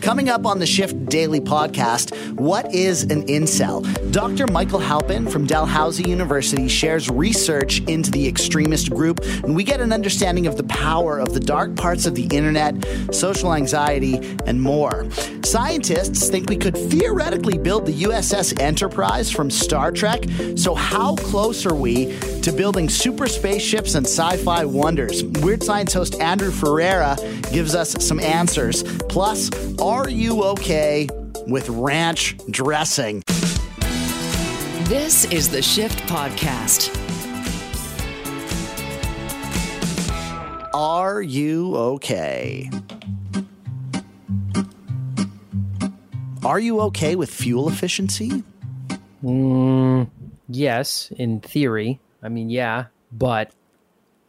Coming up on the Shift Daily podcast, what is an incel? Dr. Michael Halpin from Dalhousie University shares research into the extremist group, and we get an understanding of the power of the dark parts of the internet, social anxiety, and more. Scientists think we could theoretically build the USS Enterprise from Star Trek, so how close are we to building super spaceships and sci fi wonders? Weird Science host Andrew Ferreira gives us some answers. Plus, are you okay with ranch dressing? This is the Shift Podcast. Are you okay? Are you okay with fuel efficiency? Mm, yes, in theory. I mean, yeah, but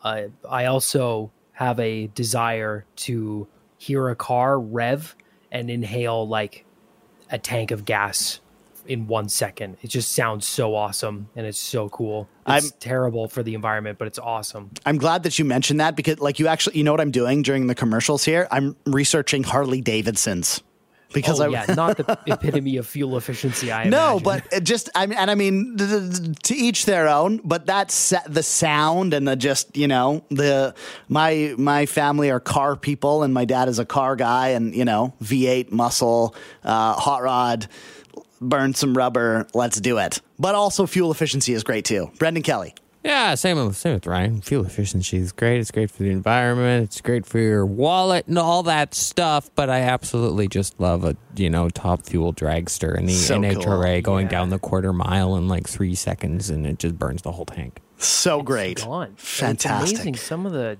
I I also have a desire to hear a car rev and inhale like a tank of gas in one second. It just sounds so awesome and it's so cool. It's I'm- terrible for the environment, but it's awesome. I'm glad that you mentioned that because, like, you actually, you know what I'm doing during the commercials here? I'm researching Harley Davidsons because oh, I yeah, not the epitome of fuel efficiency. I No, imagine. but it just I mean, and I mean th- th- th- to each their own. But that's the sound and the just you know the my my family are car people and my dad is a car guy and you know V8 muscle uh, hot rod burn some rubber let's do it. But also fuel efficiency is great too. Brendan Kelly. Yeah, same with, same with Ryan. Fuel efficiency is great. It's great for the environment. It's great for your wallet and all that stuff. But I absolutely just love a you know top fuel dragster and the So NHRA cool. going down the quarter mile in like three seconds, and it just burns the whole tank. So great. gone. Fantastic. It's amazing. Some of the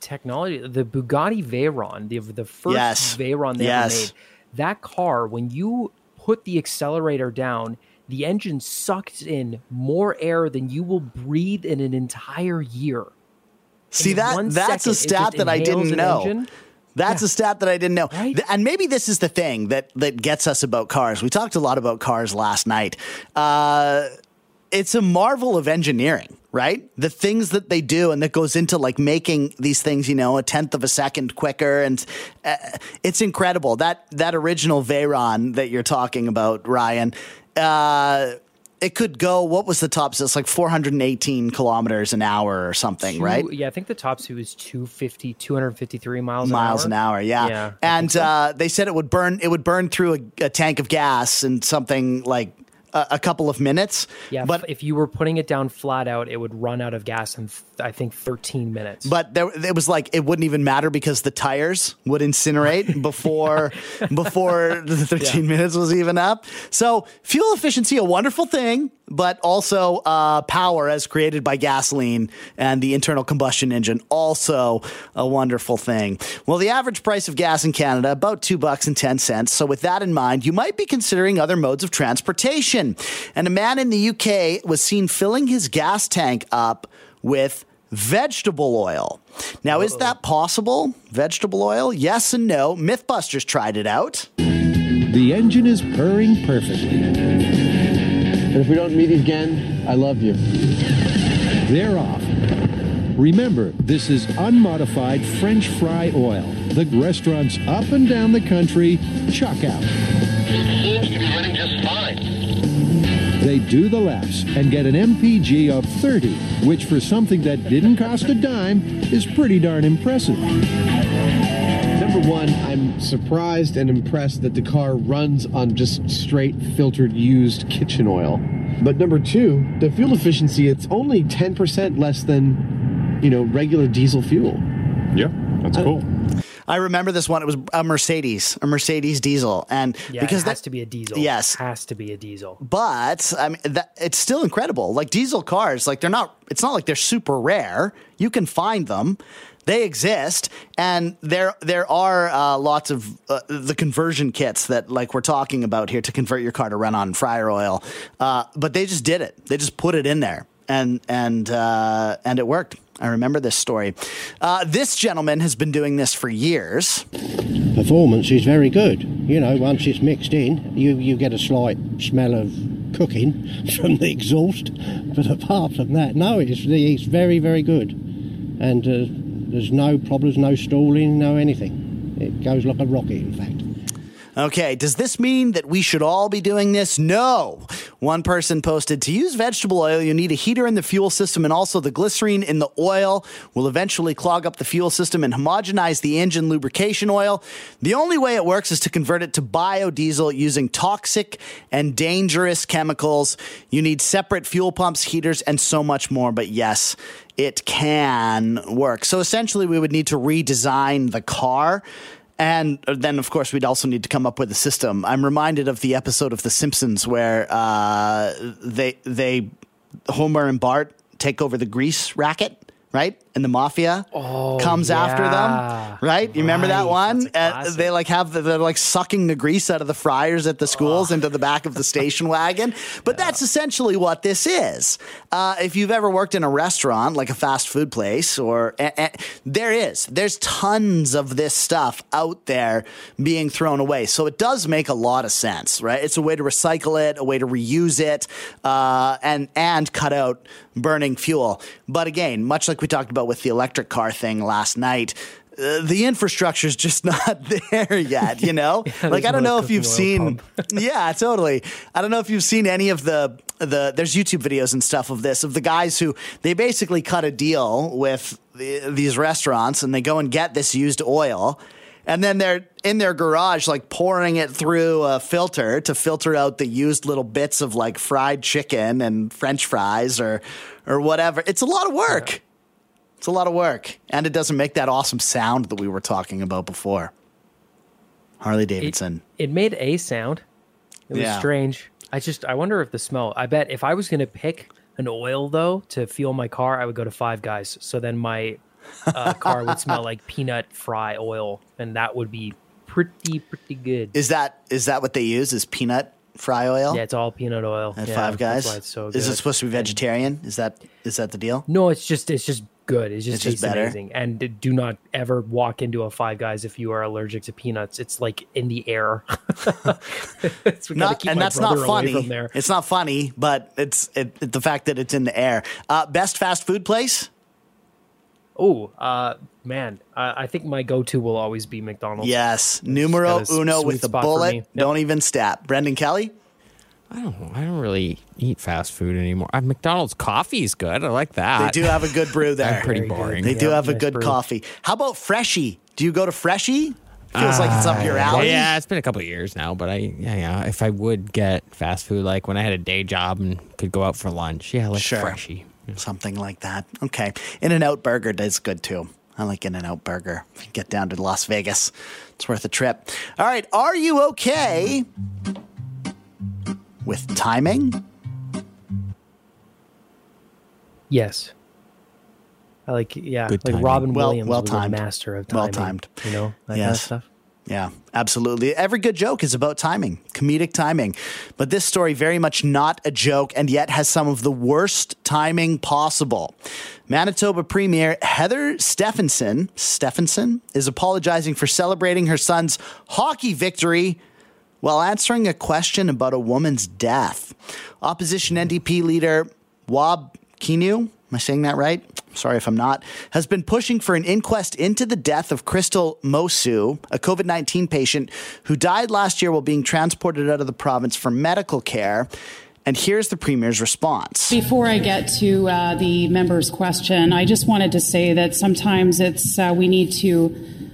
technology, the Bugatti Veyron, the the first Yes. Veyron they Yes. ever made. That car, when you put the accelerator down, the engine sucks in more air than you will breathe in an entire year. See in that that's second, a stat that I didn't know. engine. That's Yeah. a stat that I didn't know. Right? And maybe this is the thing that that gets us about cars. We talked a lot about cars last night. Uh, it's a marvel of engineering, right? The things that they do and that goes into like making these things, you know, a tenth of a second quicker, and uh, it's incredible. That that original Veyron that you're talking about, Ryan. Uh, it could go. What was the top? So it's like 418 kilometers an hour or something, Two- right? Yeah, I think the top speed was 250, 253 miles, miles an hour. Yeah, Yeah, I and uh, they said it would burn. It would burn through a, a tank of gas and something like a, a couple of minutes. Yeah, but if you were putting it down flat out, it would run out of gas in th- I think 13 minutes. but there, it was like it wouldn't even matter because the tires would incinerate before before the 13 minutes was even up. So fuel efficiency, a wonderful thing, but also uh, power as created by gasoline and the internal combustion engine, also a wonderful thing. Well, the average price of gas in Canada about two bucks and ten cents. So with that in mind, you might be considering other modes of transportation. And a man in the UK was seen filling his gas tank up with vegetable oil. Now, is that possible? Vegetable oil? Yes and no. Mythbusters tried it out. The engine is purring perfectly. And if we don't meet again, I love you. They're off. Remember, this is unmodified French fry oil. The restaurants up and down the country chuck out. Seems to be running just fine. They do the laps and get an MPG of 30, which for something that didn't cost a dime is pretty darn impressive. Number one, I'm surprised and impressed that the car runs on just straight filtered used kitchen oil. But number two, the fuel efficiency, it's only 10% less than, you know, regular diesel fuel. Yeah, that's uh, cool. I remember this one. It was a Mercedes, a Mercedes diesel, and yeah, because it has that, to be a diesel. Yes. it has to be a diesel. but I mean, that, it's still incredible. Like diesel cars, like they're not. It's not like they're super rare. You can find them. They exist, and there there are uh, lots of uh, the conversion kits that like we're talking about here to convert your car to run on fryer oil. Uh, but they just did it. They just put it in there, and and uh, and it worked. I remember this story. Uh, this gentleman has been doing this for years. performance is very good. You know, once it's mixed in, you, you get a slight smell of cooking from the exhaust. But apart from that, no, it's, it's very, very good. And uh, There's no problems, no stalling, no anything. It goes like a rocket, in fact. Okay, does this mean that we should all be doing this? No. One person posted to use vegetable oil, you need a heater in the fuel system, and also the glycerine in the oil will eventually clog up the fuel system and homogenize the engine lubrication oil. The only way it works is to convert it to biodiesel using toxic and dangerous chemicals. You need separate fuel pumps, heaters, and so much more. But yes, it can work. So essentially, we would need to redesign the car. And then, of course, we'd also need to come up with a system. I'm reminded of the episode of The Simpsons where uh, they they Homer and Bart take over the grease racket, right? And the mafia comes after them, right? You remember that one? Uh, they like have the, they're like sucking the grease out of the fryers at the schools into the back of the station wagon. But that's essentially what this is. Uh, if you've ever worked in a restaurant, like a fast food place, or a- there is, there's tons of this stuff out there being thrown away. So it does make a lot of sense, right? It's a way to recycle it, a way to reuse it, uh, and and cut out burning fuel. But again, much like we talked about with the electric car thing last night. Uh, the is just not there yet, you know. like I don't know if you've seen, yeah, totally. I don't know if you've seen any of the the. There's YouTube videos and stuff of this of the guys who they basically cut a deal with the, these restaurants and they go and get this used oil, and then they're in their garage like pouring it through a filter to filter out the used little bits of like fried chicken and French fries or or whatever. It's a lot of work. It's a lot of work, and it doesn't make that awesome sound that we were talking about before. Harley Davidson. It made a sound. It was Yeah. strange. I just I wonder if the smell. I bet if I was gonna pick an oil though to fuel my car, I would go to Five Guys. So then my uh, car would smell like peanut fry oil, and that would be pretty pretty good. Is that is that what they use? Is peanut fry oil yeah, it's all peanut oil at Yeah, Five Guys? That's why it's so. Is it supposed to be vegetarian? Is that is that the deal? No, it's just it's just good. It's just, It's just better? amazing. And do not ever walk into a Five Guys if you are allergic to peanuts. It's like in the air. Not, and that's not funny. From there. It's not funny, but it's it, it- the fact that it's in the air. Uh, best fast food place? Oh, uh, man, I, I think my go-to will always be McDonald's. Yes, numero a uno with the bullet. Yep. Don't even step. Brendan Kelly. I don't know. I don't really eat fast food anymore. Uh, McDonald's coffee is good. I like that. They do have a good brew there. I'm pretty Very good. boring. They do Yeah, have a good brew. coffee. How about Freshii? Do you go to Freshii? Feels like it's up your Uh, alley. Yeah, it's been a couple of years now, but I yeah, yeah. If I would get fast food, like when I had a day job and could go out for lunch, yeah, like Sure. Freshii. Something like that. Okay. In and Out Burger does good too. I like In and Out Burger. If you get down to Las Vegas, it's worth a trip. All right. Are you okay with timing? Yes. I like yeah, Good like timing. Robin Williams was well-timed. master of Well timed. You know that kind of Yes. stuff. Yeah, absolutely. Every good joke is about timing, comedic timing. But this story, very much not a joke, and yet has some of the worst timing possible. Manitoba Premier Heather Stefanson, Stefanson is apologizing for celebrating her son's hockey victory while answering a question about a woman's death. Opposition NDP leader Wab Kinew, am I saying that right? Sorry if I'm not, has been pushing for an inquest into the death of Krystal Mousseau, a COVID 19 patient who died last year while being transported out of the province for medical care. And here's the Premier's response. Before I get to uh, the member's question, I just wanted to say that sometimes it's uh, we need to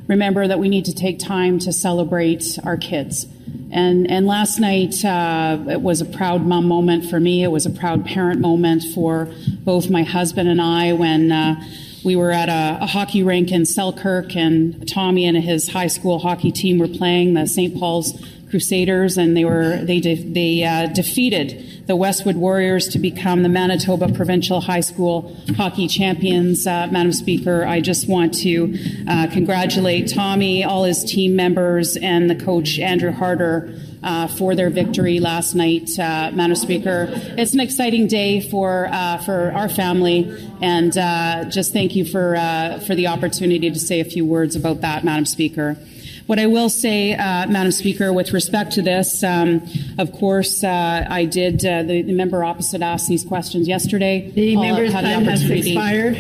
remember that we need to take time to celebrate our kids. And and last night uh, it was a proud mom moment for me. It was a proud parent moment for both my husband and I when. Uh, we were at a, a hockey rink in Selkirk, and Tommy and his high school hockey team were playing the St. Paul's Crusaders, and they were they de- they uh, defeated the Westwood Warriors to become the Manitoba Provincial High School hockey champions. Uh, Madam Speaker, I just want to uh, congratulate Tommy, all his team members, and the coach Andrew Harder. Uh, for their victory last night, uh, Madam Speaker, it's an exciting day for uh, for our family, and uh, just thank you for uh, for the opportunity to say a few words about that, Madam Speaker. What I will say, uh, Madam Speaker, with respect to this, um, of course, uh, I did. Uh, the, the member opposite asked these questions yesterday. The All member's had time has expired.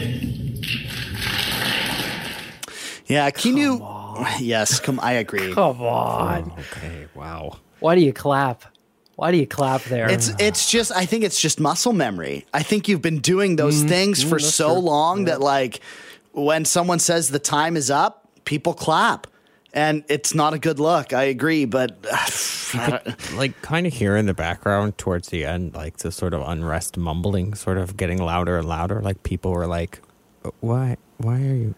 Yeah, can you? Yes, come. I agree. Come on. Okay, wow. Why do you clap? Why do you clap there? It's it's just I think it's just muscle memory. I think you've been doing those things for so long that like when someone says the time is up, people clap. And it's not a good look. I agree, but Like, kind of hear in the background towards the end, like the sort of unrest mumbling, sort of getting louder and louder. Like people were like, "Why? Why are you?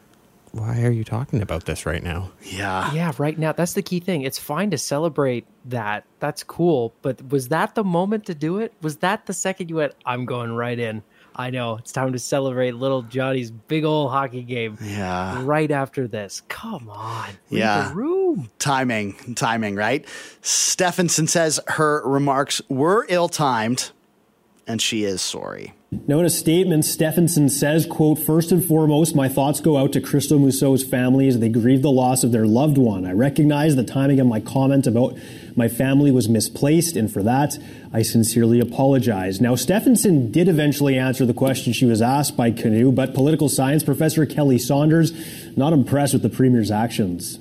Why are you talking about this right now?" yeah. yeah, right now that's the key thing. It's fine to celebrate that. That's cool, but was that the moment to do it? Was that the second you went, I'm going right in. I know it's time to celebrate little Johnny's big old hockey game. Yeah. Right after this. Come on. Read Yeah. The room. Timing, timing, right? Stefanson says her remarks were ill timed and she is sorry. Now, in a statement, Stefanson says, quote, First and foremost, my thoughts go out to Krystal Mousseau's family as they grieve the loss of their loved one. I recognize the timing of my comment about my family was misplaced, and for that, I sincerely apologize. Now, Stefanson did eventually answer the question she was asked by Kinew, but political science professor Kelly Saunders not impressed with the premier's actions.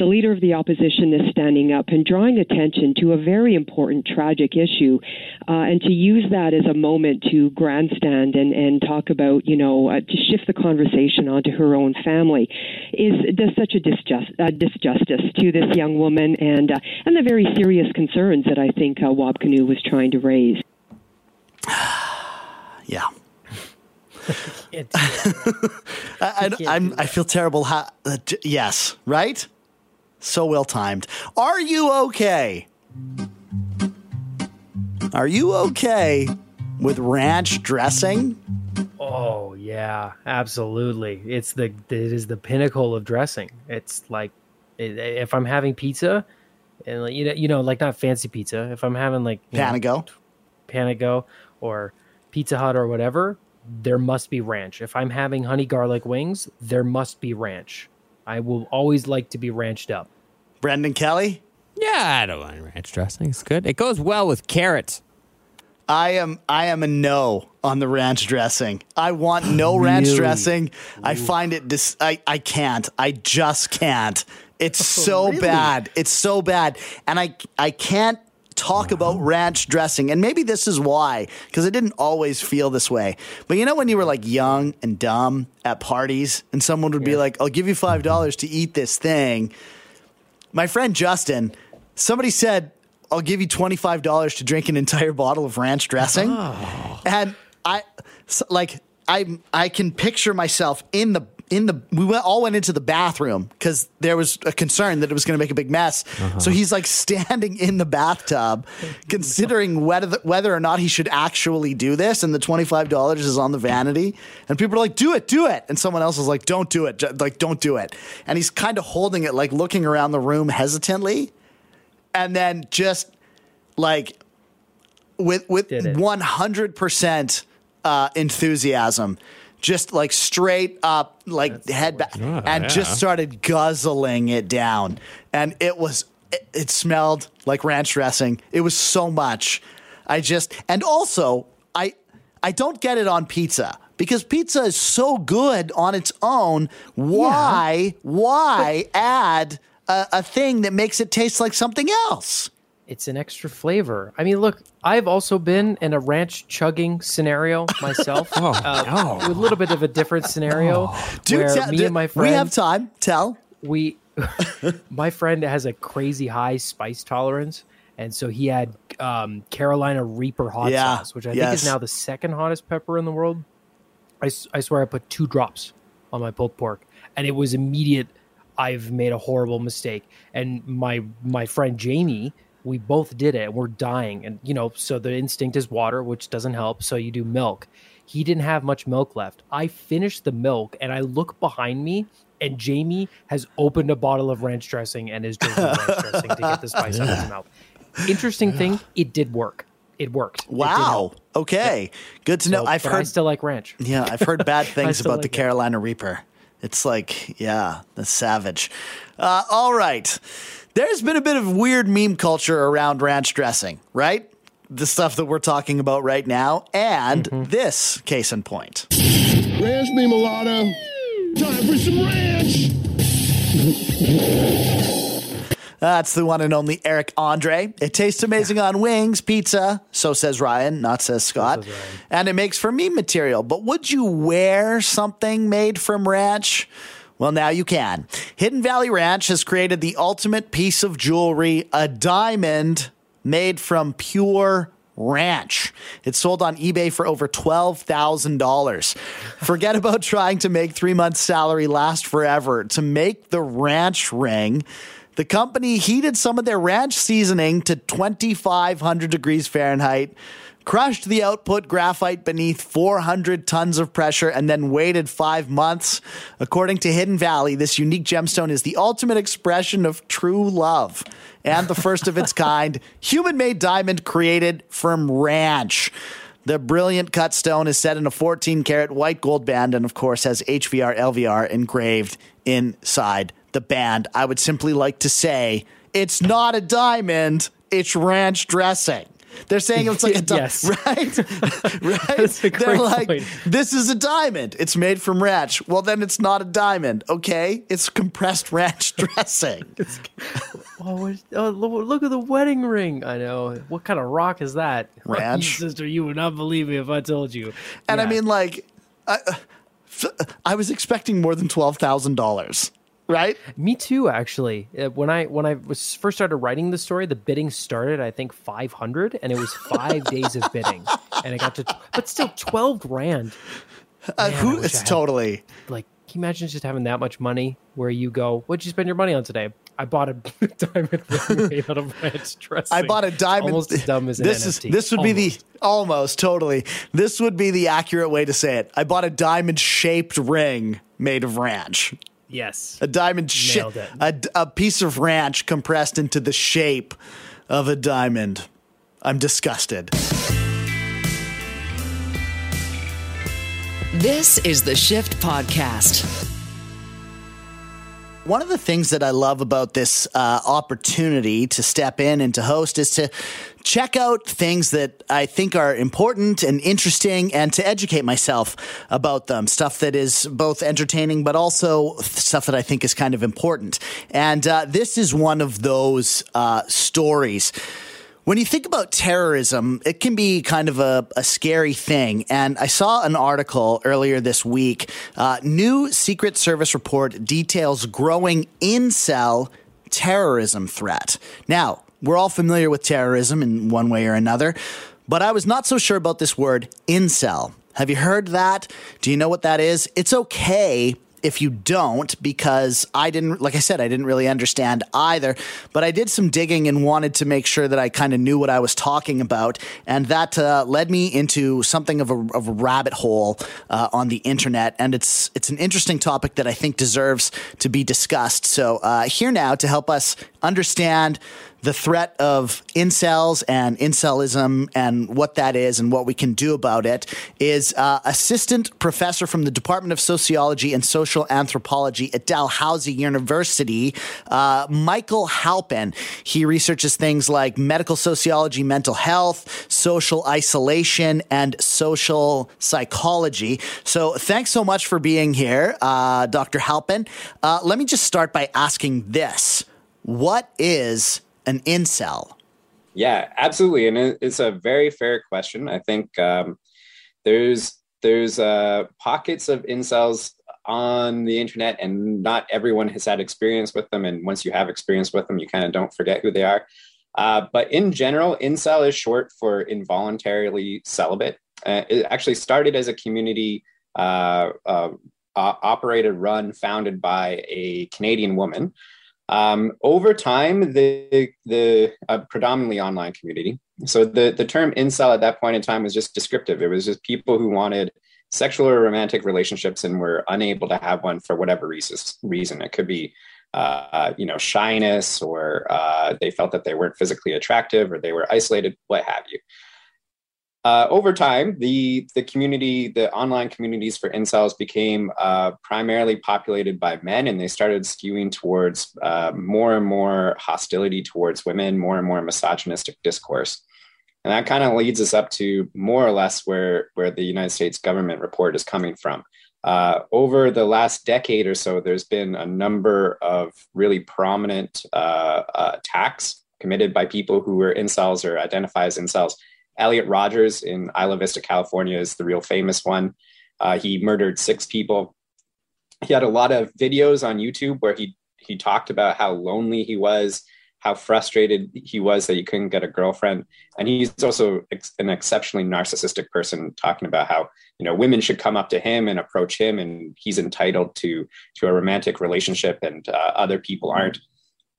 The leader of the opposition is standing up and drawing attention to a very important, tragic issue, uh, and to use that as a moment to grandstand and, and talk about, you know, uh, to shift the conversation onto her own family, is does such a disjust, uh, disjustice to this young woman and uh, and the very serious concerns that I think uh, Wab Kinew was trying to raise. Yeah. It's, I, I, I'm, I feel terrible. How, uh, j- yes, right? So well timed. Are you okay? Are you okay with ranch dressing? oh yeah, absolutely. It's the it is the pinnacle of dressing. It's like if I'm having pizza, and like, you know, you know, like not fancy pizza. If I'm having like you know, Panago? Panago or Pizza Hut or whatever, there must be ranch. If I'm having honey garlic wings, there must be ranch. I will always like to be ranched up. Brendan Kelly? Yeah, I don't mind ranch dressing. It's good. It goes well with carrots. I am I am a no on the ranch dressing. I want no ranch Really? dressing. I find it dis- I I can't. I just can't. It's so bad. It's so bad. And I I can't talk about mm-hmm. ranch dressing. And maybe this is why because I didn't always feel this way. But you know when you were like young and dumb at parties and someone would be like, "I'll give you $5 to eat this thing." My friend Justin, somebody said, I'll give you $25 to drink an entire bottle of ranch dressing. Oh. And I like I I can picture myself in the in the we went, all went into the bathroom because there was a concern that it was going to make a big mess. So he's like standing in the bathtub, considering whether whether or not he should actually do this. And the twenty five dollars is on the vanity, and people are like, "Do it, do it," and someone else is like, "Don't do it, like don't do it." And he's kind of holding it, like looking around the room hesitantly, and then just like with with one hundred percent uh, enthusiasm, just like straight up, like head back, and yeah. just started guzzling it down, and it was it, it smelled like ranch dressing. It was so much. I just and also I I don't get it on pizza. Because pizza is so good on its own, why why add a, a thing that makes it taste like something else? It's an extra flavor. I mean, look, I've also been in a ranch chugging scenario myself. uh, with a little bit of a different scenario Dude, where tell- me dude, and my friend we have time. Tell. we my friend has a crazy high spice tolerance and so he had um, carolina reaper hot Yeah, sauce which i think is now the second hottest pepper in the world I, I swear i put two drops on my pulled pork and it was immediate i've made a horrible mistake and my my friend jamie we both did it and we're dying and you know so the instinct is water which doesn't help so you do milk he didn't have much milk left i finished the milk and i look behind me and jamie has opened a bottle of ranch dressing and is drinking ranch dressing to get the spice out of his mouth interesting thing it did work it worked It Wow. help. Okay. Good to know. So- I've but i heard. still like ranch yeah, I've heard bad things about the it. Carolina Reaper. It's like, yeah, the savage. Uh, all right. There's been a bit of weird meme culture around ranch dressing, right? The stuff that we're talking about right now, and Mm-hmm. this case in point. Ranch me mulatto. Time time for some ranch. That's the one and only Eric Andre. It tastes amazing on wings, pizza. So says Ryan, not says Scott. And it makes for me material. But would you wear something made from ranch? Well, now you can. Hidden Valley Ranch has created the ultimate piece of jewelry, a diamond made from pure ranch. It's sold on eBay for over $12,000. Forget about trying to make three months' salary last forever. To make the ranch ring, the company heated some of their ranch seasoning to 2,500 degrees Fahrenheit, crushed the output graphite beneath 400 tons of pressure, and then waited five months. According to Hidden Valley, this unique gemstone is the ultimate expression of true love and the first of its kind human made diamond created from ranch. The brilliant cut stone is set in a 14 karat white gold band and, of course, has HVR LVR engraved inside the band. I would simply like to say it's not a diamond, it's ranch dressing. They're saying it's like a diamond, Yes. right? right? They're like, point. this is a diamond. It's made from ranch. Well, then it's not a diamond, okay? It's compressed ranch dressing. Oh, oh, look at the wedding ring. I know. What kind of rock is that? Ranch. sister, you would not believe me if I told you. And I mean, like, I, uh, I was expecting more than twelve thousand dollars, right? Me too, actually. Uh, When I when I was first started writing the story, the bidding started I think 500, and it was five days of bidding, and it got to, but still 12 grand. Uh, Man, I who? had- totally. Like, can you imagine just having that much money where you go, "What'd you spend your money on today?" I bought a diamond ring made out of ranch dressing. I bought a diamond. Almost as dumb as an this NFT. this would be the Almost. almost totally. This would be the accurate way to say it. I bought a diamond shaped ring made of ranch. Yes. A diamond Nailed shape. it. A, a piece of ranch compressed into the shape of a diamond. I'm disgusted. This is the Shift Podcast. One of the things that I love about this uh, opportunity to step in and to host is to check out things that I think are important and interesting and to educate myself about them. Stuff that is both entertaining, but also stuff that I think is kind of important. And uh, this is one of those uh, stories. When you think about terrorism, it can be kind of a, a scary thing. And I saw an article earlier this week. Uh, new Secret Service report details growing incel terrorism threat. Now, we're all familiar with terrorism in one way or another, but I was not so sure about this word incel. Have you heard that? Do you know what that is? It's okay if you don't, because I didn't, like I said, I didn't really understand either. But I did some digging and wanted to make sure that I kind of knew what I was talking about. And that uh, led me into something of a, of a rabbit hole uh, on the internet. And it's, it's an interesting topic that I think deserves to be discussed. So, uh, here now to help us understand the threat of incels and incelism and what that is and what we can do about it is uh, assistant professor from the Department of Sociology and Social Anthropology at Dalhousie University, uh, Michael Halpin. He researches things like medical sociology, mental health, social isolation, and social psychology. So thanks so much for being here, uh, Dr. Halpin. Uh, let me just start by asking this. What is an incel? Yeah, absolutely, and it's a very fair question. I think um, there's there's uh, pockets of incels on the internet, and not everyone has had experience with them. And once you have experience with them, you kind of don't forget who they are. Uh, but in general, incel is short for involuntarily celibate. Uh, it actually started as a community uh, uh, operated, run, founded by a Canadian woman. Um, over time, the the uh, predominantly online community. So the the term incel at that point in time was just descriptive. It was just people who wanted sexual or romantic relationships and were unable to have one for whatever reasons. Reason it could be, uh, you know, shyness, or uh, they felt that they weren't physically attractive, or they were isolated, what have you. Uh, over time, the the community, the online communities for incels became uh, primarily populated by men, and they started skewing towards uh, more and more hostility towards women, more and more misogynistic discourse, and that kind of leads us up to more or less where where the United States government report is coming from. uh, over the last decade or so, there's been a number of really prominent uh, uh, attacks committed by people who were incels or identify as incels. Elliot Rogers in Isla Vista, California, is the real famous one. Uh, he murdered six people. He had a lot of videos on YouTube where he he talked about how lonely he was, how frustrated he was that he couldn't get a girlfriend, and he's also ex- an exceptionally narcissistic person, talking about how you know women should come up to him and approach him, and he's entitled to to a romantic relationship, and uh, other people aren't.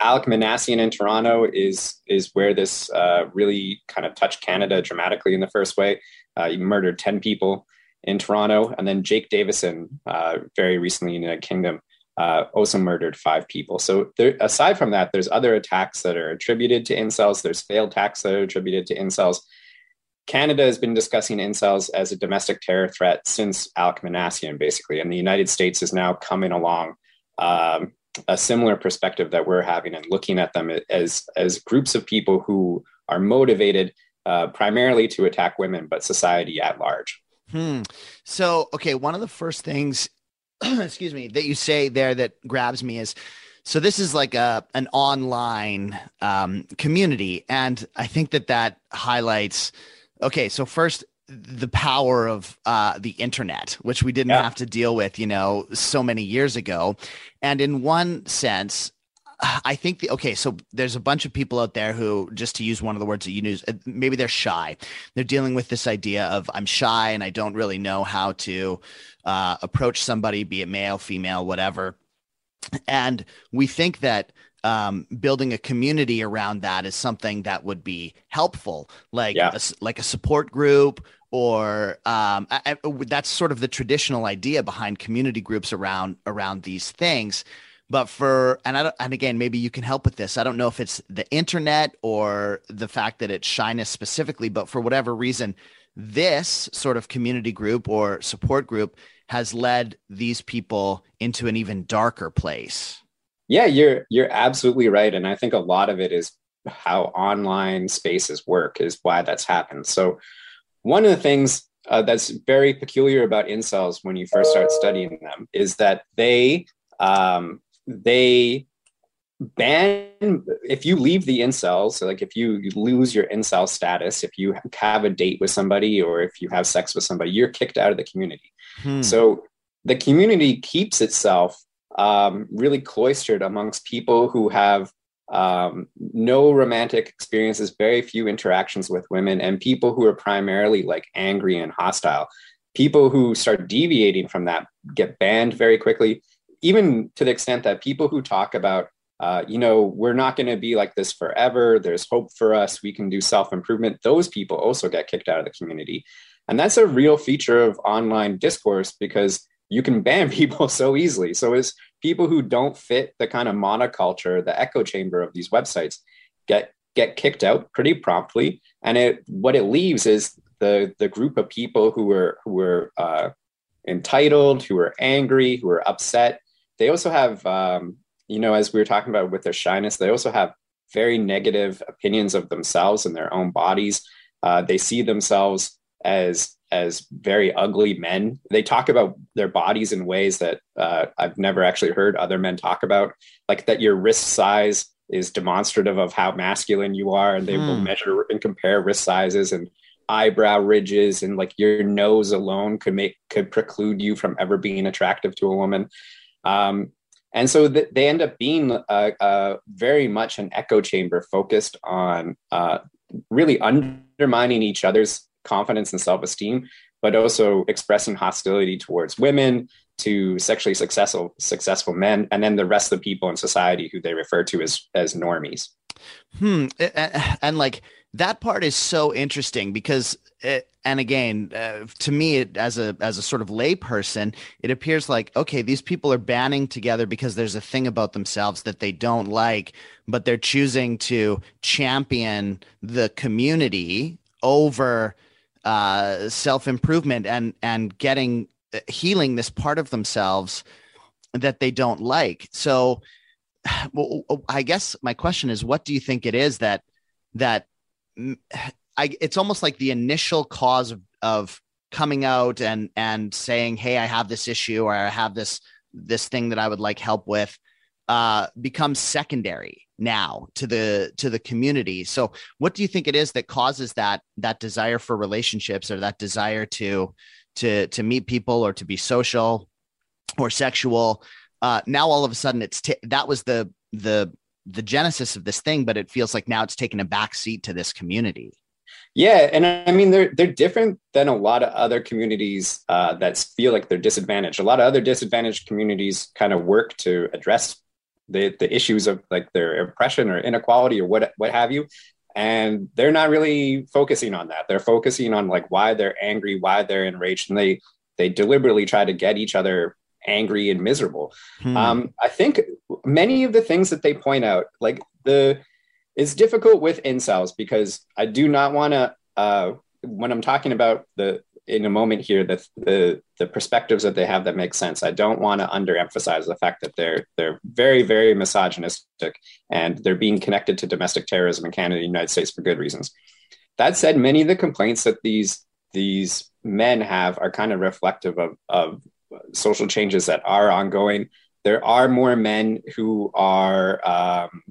Alek Minassian in Toronto is is where this uh, really kind of touched Canada dramatically in the first way. Uh, he murdered ten people in Toronto, and then Jake Davison, uh, very recently in the United Kingdom, uh, also murdered five people. So there, aside from that, there's other attacks that are attributed to incels. There's failed attacks that are attributed to incels. Canada has been discussing incels as a domestic terror threat since Alek Minassian, basically, and the United States is now coming along um, a similar perspective that we're having and looking at them as as groups of people who are motivated uh, primarily to attack women, but society at large. Hmm. So, okay, one of the first things, excuse me, that you say there that grabs me is, so this is like a an online um, community, and I think that that highlights. Okay, so first the power of uh, the internet, which we didn't yeah. have to deal with, you know, so many years ago. And in one sense, I think the okay, so there's a bunch of people out there who, just to use one of the words that you use, uh, maybe they're shy. They're dealing with this idea of I'm shy and I don't really know how to uh, approach somebody, be it male, female, whatever. And we think that um, building a community around that is something that would be helpful, like yeah. a, like a support group or um, I, I, that's sort of the traditional idea behind community groups around around these things. But for and I and again, maybe you can help with this. I don't know if it's the internet or the fact that it's shyness specifically, but for whatever reason, this sort of community group or support group has led these people into an even darker place. Yeah, you're you're absolutely right, and I think a lot of it is how online spaces work is why that's happened. So one of the things uh, that's very peculiar about incels when you first start studying them is that they um, they ban if you leave the incels so like if you, you lose your incel status if you have a date with somebody or if you have sex with somebody you're kicked out of the community hmm. so the community keeps itself um, really cloistered amongst people who have um, no romantic experiences, very few interactions with women, and people who are primarily like angry and hostile. People who start deviating from that get banned very quickly, even to the extent that people who talk about, uh, you know, we're not going to be like this forever, there's hope for us, we can do self improvement, those people also get kicked out of the community. And that's a real feature of online discourse because you can ban people so easily. So as people who don't fit the kind of monoculture, the echo chamber of these websites get get kicked out pretty promptly. And it what it leaves is the the group of people who were who were uh, entitled, who are angry, who are upset. They also have, um, you know, as we were talking about with their shyness, they also have very negative opinions of themselves and their own bodies. Uh, they see themselves as as very ugly men. They talk about their bodies in ways that uh, I've never actually heard other men talk about, like that your wrist size is demonstrative of how masculine you are, and they will hmm. measure and compare wrist sizes and eyebrow ridges, and like your nose alone could make could preclude you from ever being attractive to a woman. Um, and so th- they end up being uh, uh, very much an echo chamber focused on uh, really undermining each other's confidence and self esteem, but also expressing hostility towards women, to sexually successful successful men, and then the rest of the people in society who they refer to as as normies. Hmm. And like that part is so interesting because it, and again uh, to me it, as a as a sort of layperson it appears like okay these people are banding together because there's a thing about themselves that they don't like but they're choosing to champion the community over uh, self improvement and and getting uh, healing this part of themselves that they don't like. So, well, I guess my question is, what do you think it is that that I? It's almost like the initial cause of, of coming out and and saying, "Hey, I have this issue or I have this this thing that I would like help with," uh, becomes secondary now to the to the community. So, what do you think it is that causes that that desire for relationships or that desire to to to meet people or to be social or sexual? Uh, now, all of a sudden, it's t- that was the the the genesis of this thing, but it feels like now it's taken a back seat to this community. Yeah, and I mean they're they're different than a lot of other communities uh, that feel like they're disadvantaged. A lot of other disadvantaged communities kind of work to address the the issues of like their oppression or inequality or what what have you, and they're not really focusing on that. They're focusing on like why they're angry, why they're enraged, and they they deliberately try to get each other angry and miserable. Hmm. Um, I think many of the things that they point out, like the it's difficult with incels because I do not want to uh, when I'm talking about the in a moment here the the the perspectives that they have that make sense. I don't want to underemphasize the fact that they're they're very very misogynistic and they're being connected to domestic terrorism in Canada and the United States for good reasons. That said, many of the complaints that these these men have are kind of reflective of of social changes that are ongoing. There are more men who are um,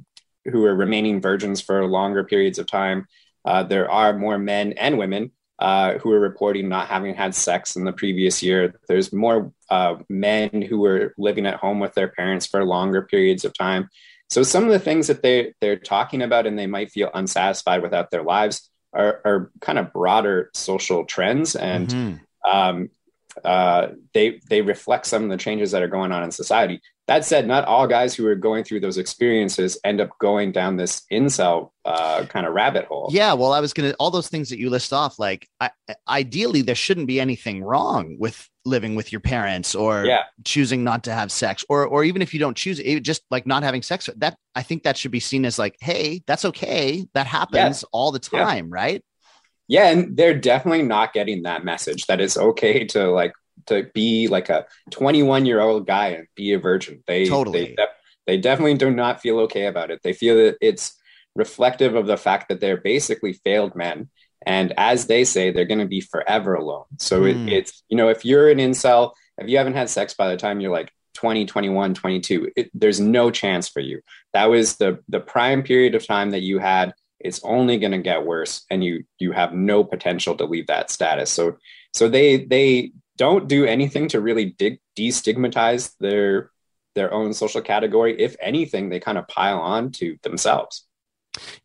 who are remaining virgins for longer periods of time. Uh, there are more men and women uh, who are reporting not having had sex in the previous year. There's more uh, men who were living at home with their parents for longer periods of time. So some of the things that they they're talking about and they might feel unsatisfied without their lives are, are kind of broader social trends and mm-hmm. um, uh, they they reflect some of the changes that are going on in society. That said, not all guys who are going through those experiences end up going down this incel uh, kind of rabbit hole. Yeah, well, I was gonna all those things that you list off. Like, I, ideally, there shouldn't be anything wrong with living with your parents or yeah. choosing not to have sex, or or even if you don't choose it, just like not having sex. That I think that should be seen as like, hey, that's okay. That happens yeah. all the time, yeah. right? yeah and they're definitely not getting that message that it's okay to like to be like a 21 year old guy and be a virgin. They totally. they, they definitely do not feel okay about it. They feel that it's reflective of the fact that they're basically failed men. And as they say they're going to be forever alone. So it, hmm. it's you know if you're an incel if you haven't had sex by the time you're like 20 21 22 it, there's no chance for you. That was the the prime period of time that you had. It's only going to get worse and you you have no potential to leave that status. So so they they don't do anything to really dig, destigmatize their their own social category if anything they kind of pile on to themselves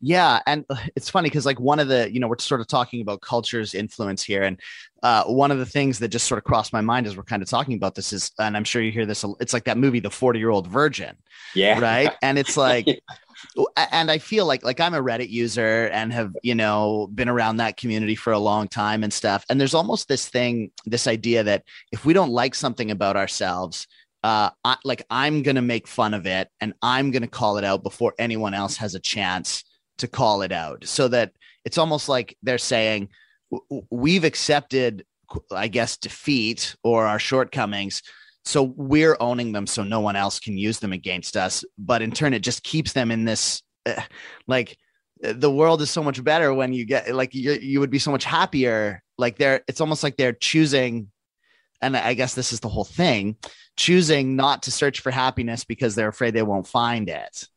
yeah, and uh, it's funny because like one of the you know we're sort of talking about culture's influence here, and uh, one of the things that just sort of crossed my mind as we're kind of talking about this is, and I'm sure you hear this, it's like that movie, The Forty Year Old Virgin. Yeah. Right, and it's like and I feel like like I'm a Reddit user and have you know been around that community for a long time and stuff. And there's almost this thing, this idea that if we don't like something about ourselves, uh, I, like I'm gonna make fun of it and I'm gonna call it out before anyone else has a chance to call it out. So that it's almost like they're saying we've accepted, I guess, defeat or our shortcomings so we're owning them so no one else can use them against us but in turn it just keeps them in this uh, like the world is so much better when you get like you, you would be so much happier. Like they're it's almost like they're choosing and i guess this is the whole thing choosing not to search for happiness because they're afraid they won't find it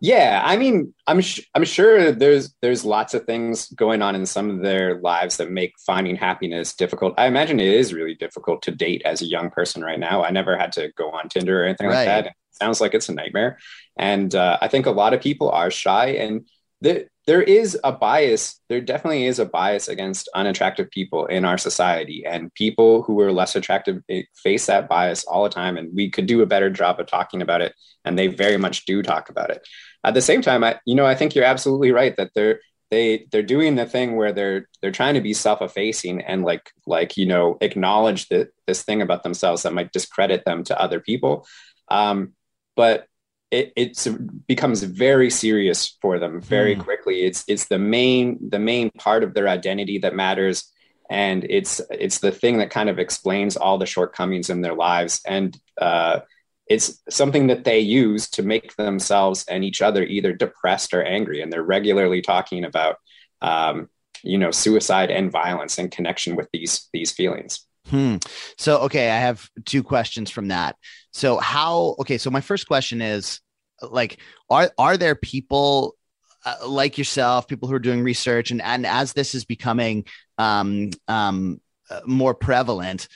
yeah, I mean, I'm sh- I'm sure there's there's lots of things going on in some of their lives that make finding happiness difficult. I imagine it is really difficult to date as a young person right now. I never had to go on Tinder or anything right. like that. It sounds like it's a nightmare, and uh, I think a lot of people are shy, and the, there is a bias. There definitely is a bias against unattractive people in our society, and people who are less attractive face that bias all the time. And we could do a better job of talking about it, and they very much do talk about it at the same time, I you know I think you're absolutely right that they're they they're doing the thing where they're they're trying to be self-effacing and like like you know acknowledge that this thing about themselves that might discredit them to other people um, but it it's, becomes very serious for them very mm. quickly it's it's the main the main part of their identity that matters and it's it's the thing that kind of explains all the shortcomings in their lives and uh, it's something that they use to make themselves and each other either depressed or angry and they're regularly talking about um, you know suicide and violence in connection with these these feelings. Hmm. So, okay, I have two questions from that. So, how? Okay, so my first question is, like, are are there people uh, like yourself, people who are doing research, and and as this is becoming um, um, uh, more prevalent,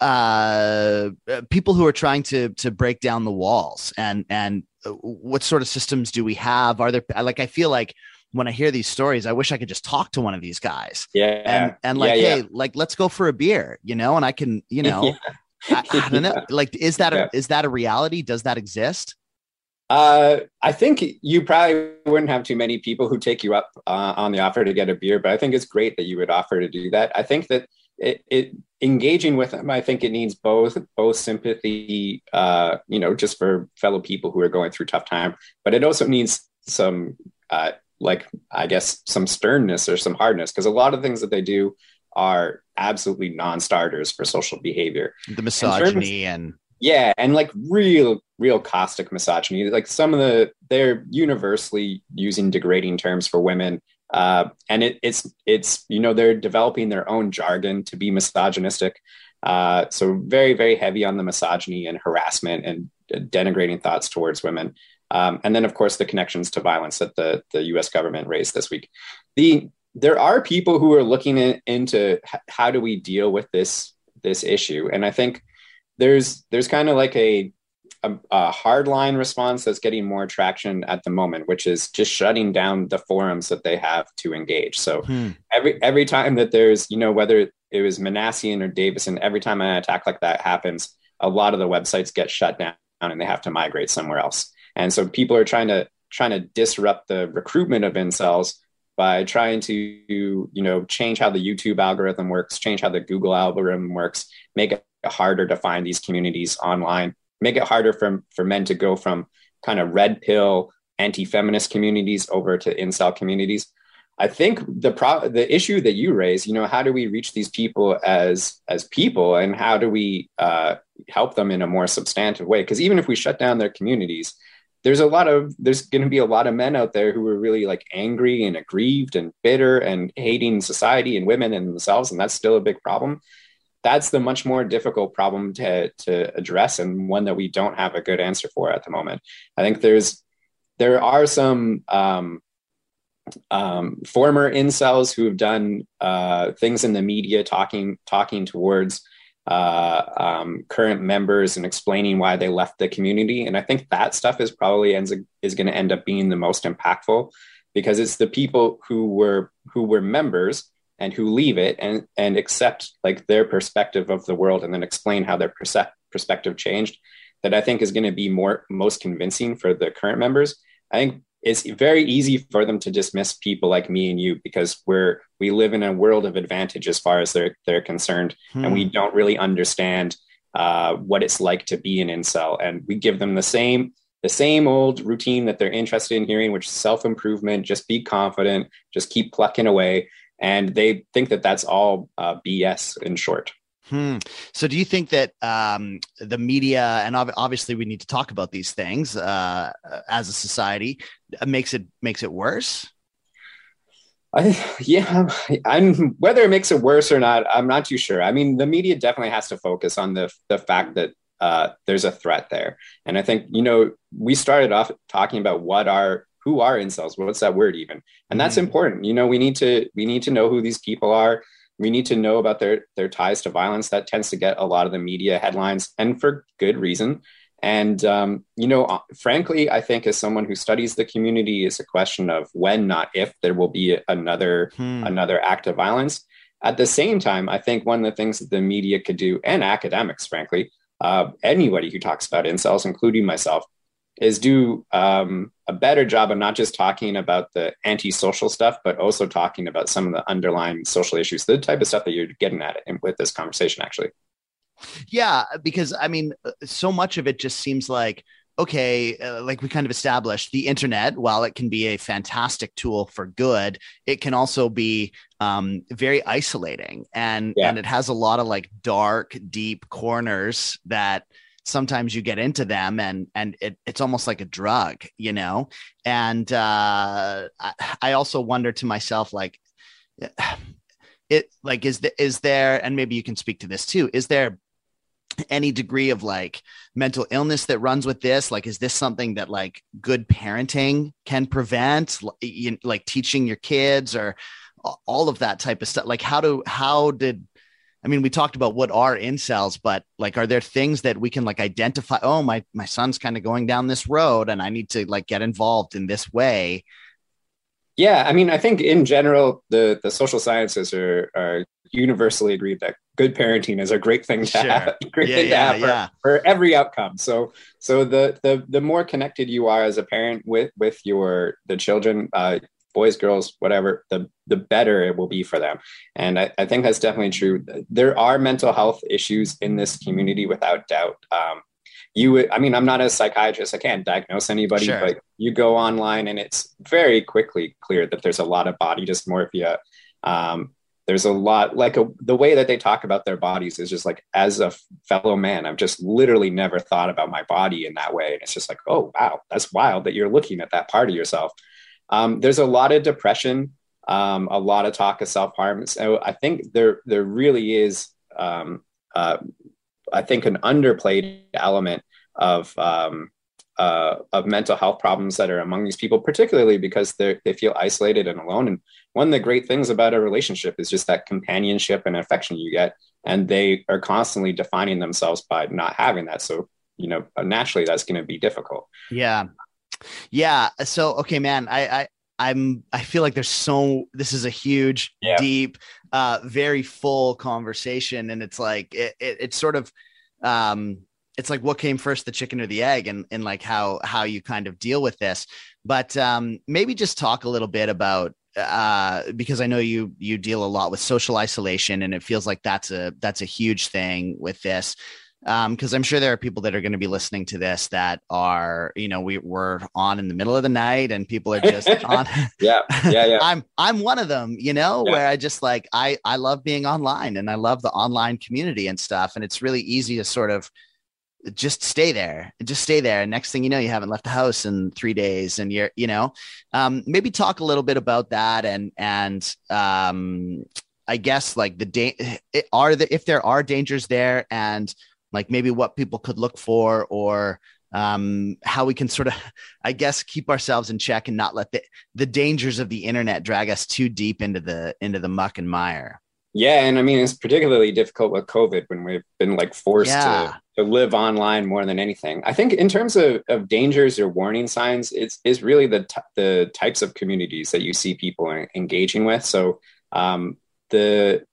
uh, people who are trying to to break down the walls, and and uh, what sort of systems do we have? Are there like I feel like when I hear these stories, I wish I could just talk to one of these guys. Yeah. And and like, yeah, hey, like let's go for a beer, you know, and I can, you know, yeah. I, I, don't know. Like, is that a, is that a reality? Does that exist? Uh, I think you probably wouldn't have too many people who take you up uh, on the offer to get a beer, but I think it's great that you would offer to do that. I think that it, it engaging with them, I think it needs both both sympathy, uh, you know, just for fellow people who are going through tough time, but it also needs some uh, like I guess some sternness or some hardness because a lot of things that they do are absolutely non-starters for social behavior. The misogyny and yeah, and like real real caustic misogyny. Like some of the they're universally using degrading terms for women. Uh, and it, it's it's you know they're developing their own jargon to be misogynistic. Uh, so very very heavy on the misogyny and harassment and denigrating thoughts towards women. Um, and then, of course, the connections to violence that the, the U.S. government raised this week. The there are people who are looking in, into how do we deal with this this issue, and I think there's there's kind of like a, a, a hardline response that's getting more traction at the moment, which is just shutting down the forums that they have to engage. So hmm. every every time that there's you know whether it was Minassian or Davison, every time an attack like that happens, a lot of the websites get shut down and they have to migrate somewhere else. And so people are trying to trying to disrupt the recruitment of incels by trying to you know change how the YouTube algorithm works, change how the Google algorithm works, make it harder to find these communities online, make it harder for for men to go from kind of red pill anti-feminist communities over to incel communities. I think the pro- the issue that you raise, you know, how do we reach these people as as people, and how do we uh, help them in a more substantive way? Because even if we shut down their communities, there's a lot of there's going to be a lot of men out there who are really like angry and aggrieved and bitter and hating society and women and themselves and that's still a big problem. That's the much more difficult problem to to address and one that we don't have a good answer for at the moment. I think there's there are some um, um, former incels who have done uh, things in the media talking talking towards uh, um, current members and explaining why they left the community. And I think that stuff is probably ends is going to end up being the most impactful because it's the people who were who were members and who leave it and and accept like their perspective of the world and then explain how their perce- perspective changed that I think is going to be more most convincing for the current members. I think it's very easy for them to dismiss people like me and you because we're we live in a world of advantage as far as they're they're concerned, hmm. and we hmm. don't really understand uh, what it's like to be an incel, and we give them the same the same old routine that they're interested in hearing, which is self improvement. Just be confident, just keep plucking away, and they think that that's all uh, BS. In short. Hmm. So, do you think that um, the media, and obviously we need to talk about these things uh, as a society, makes it makes it worse? I, yeah, I'm whether it makes it worse or not, I'm not too sure. I mean, the media definitely has to focus on the the fact that uh, there's a threat there, and I think you know we started off talking about what are who are incels. What's that word even? And that's mm-hmm. important. You know, we need to we need to know who these people are we need to know about their their ties to violence. That tends to get a lot of the media headlines, and for good reason. And um, you know, uh, frankly, I think as someone who studies the community, it's a question of when, not if, there will be another hmm. another act of violence. At the same time, I think one of the things that the media could do, and academics, frankly, uh, anybody who talks about incels, including myself, is do um, a better job of not just talking about the antisocial stuff, but also talking about some of the underlying social issues, the type of stuff that you're getting at with this conversation, actually. Yeah, because I mean, uh, so much of it just seems like okay, uh, like we kind of established, the internet, while it can be a fantastic tool for good, it can also be um, very isolating, and yeah. and it has a lot of like dark, deep corners that sometimes you get into them and and it, it's almost like a drug you know and uh, I, I also wonder to myself like it like is the, is there and maybe you can speak to this too is there any degree of like mental illness that runs with this like is this something that like good parenting can prevent like teaching your kids or all of that type of stuff like how do how did I mean, we talked about what are incels, but like, are there things that we can like identify? Oh, my my son's kind of going down this road, and I need to like get involved in this way. Yeah, I mean, I think in general, the the social sciences are are universally agreed that good parenting is a great thing to sure. have, great yeah, thing yeah, to have for, for, every outcome. So, so the the the more connected you are as a parent with with your the children, uh, boys, girls, whatever, the the better it will be for them. And I, I think that's definitely true. There are mental health issues in this community without doubt. Um, you I mean, I'm not a psychiatrist, I can't diagnose anybody, sure. but you go online and it's very quickly clear that there's a lot of body dysmorphia. Um, there's a lot like a, the way that they talk about their bodies is just like as a fellow man i've just literally never thought about my body in that way and it's just like oh wow that's wild that you're looking at that part of yourself um, there's a lot of depression, um, a lot of talk of self harm. So I think there there really is, um, uh, I think, an underplayed element of um, uh, of mental health problems that are among these people, particularly because they they feel isolated and alone. And one of the great things about a relationship is just that companionship and affection you get, and they are constantly defining themselves by not having that. So you know, naturally, that's going to be difficult. Yeah, yeah. So okay, man, I, I I'm I feel like there's so this is a huge, yeah. deep, uh, very full conversation, and it's like it, it, it's sort of um it's like what came first the chicken or the egg and and like how how you kind of deal with this. But um maybe just talk a little bit about uh because i know you you deal a lot with social isolation and it feels like that's a that's a huge thing with this because um, I'm sure there are people that are going to be listening to this that are, you know, we were on in the middle of the night and people are just on. yeah, yeah, yeah. I'm I'm one of them, you know, yeah. where I just like I I love being online and I love the online community and stuff, and it's really easy to sort of just stay there just stay there and next thing you know you haven't left the house in three days and you're you know um, maybe talk a little bit about that and and um, i guess like the da- are the if there are dangers there and like maybe what people could look for or um, how we can sort of, I guess, keep ourselves in check and not let the, the dangers of the internet drag us too deep into the into the muck and mire. Yeah, and I mean it's particularly difficult with COVID when we've been like forced yeah. to, to live online more than anything. I think in terms of, of dangers or warning signs, it's is really the t- the types of communities that you see people engaging with. So um, the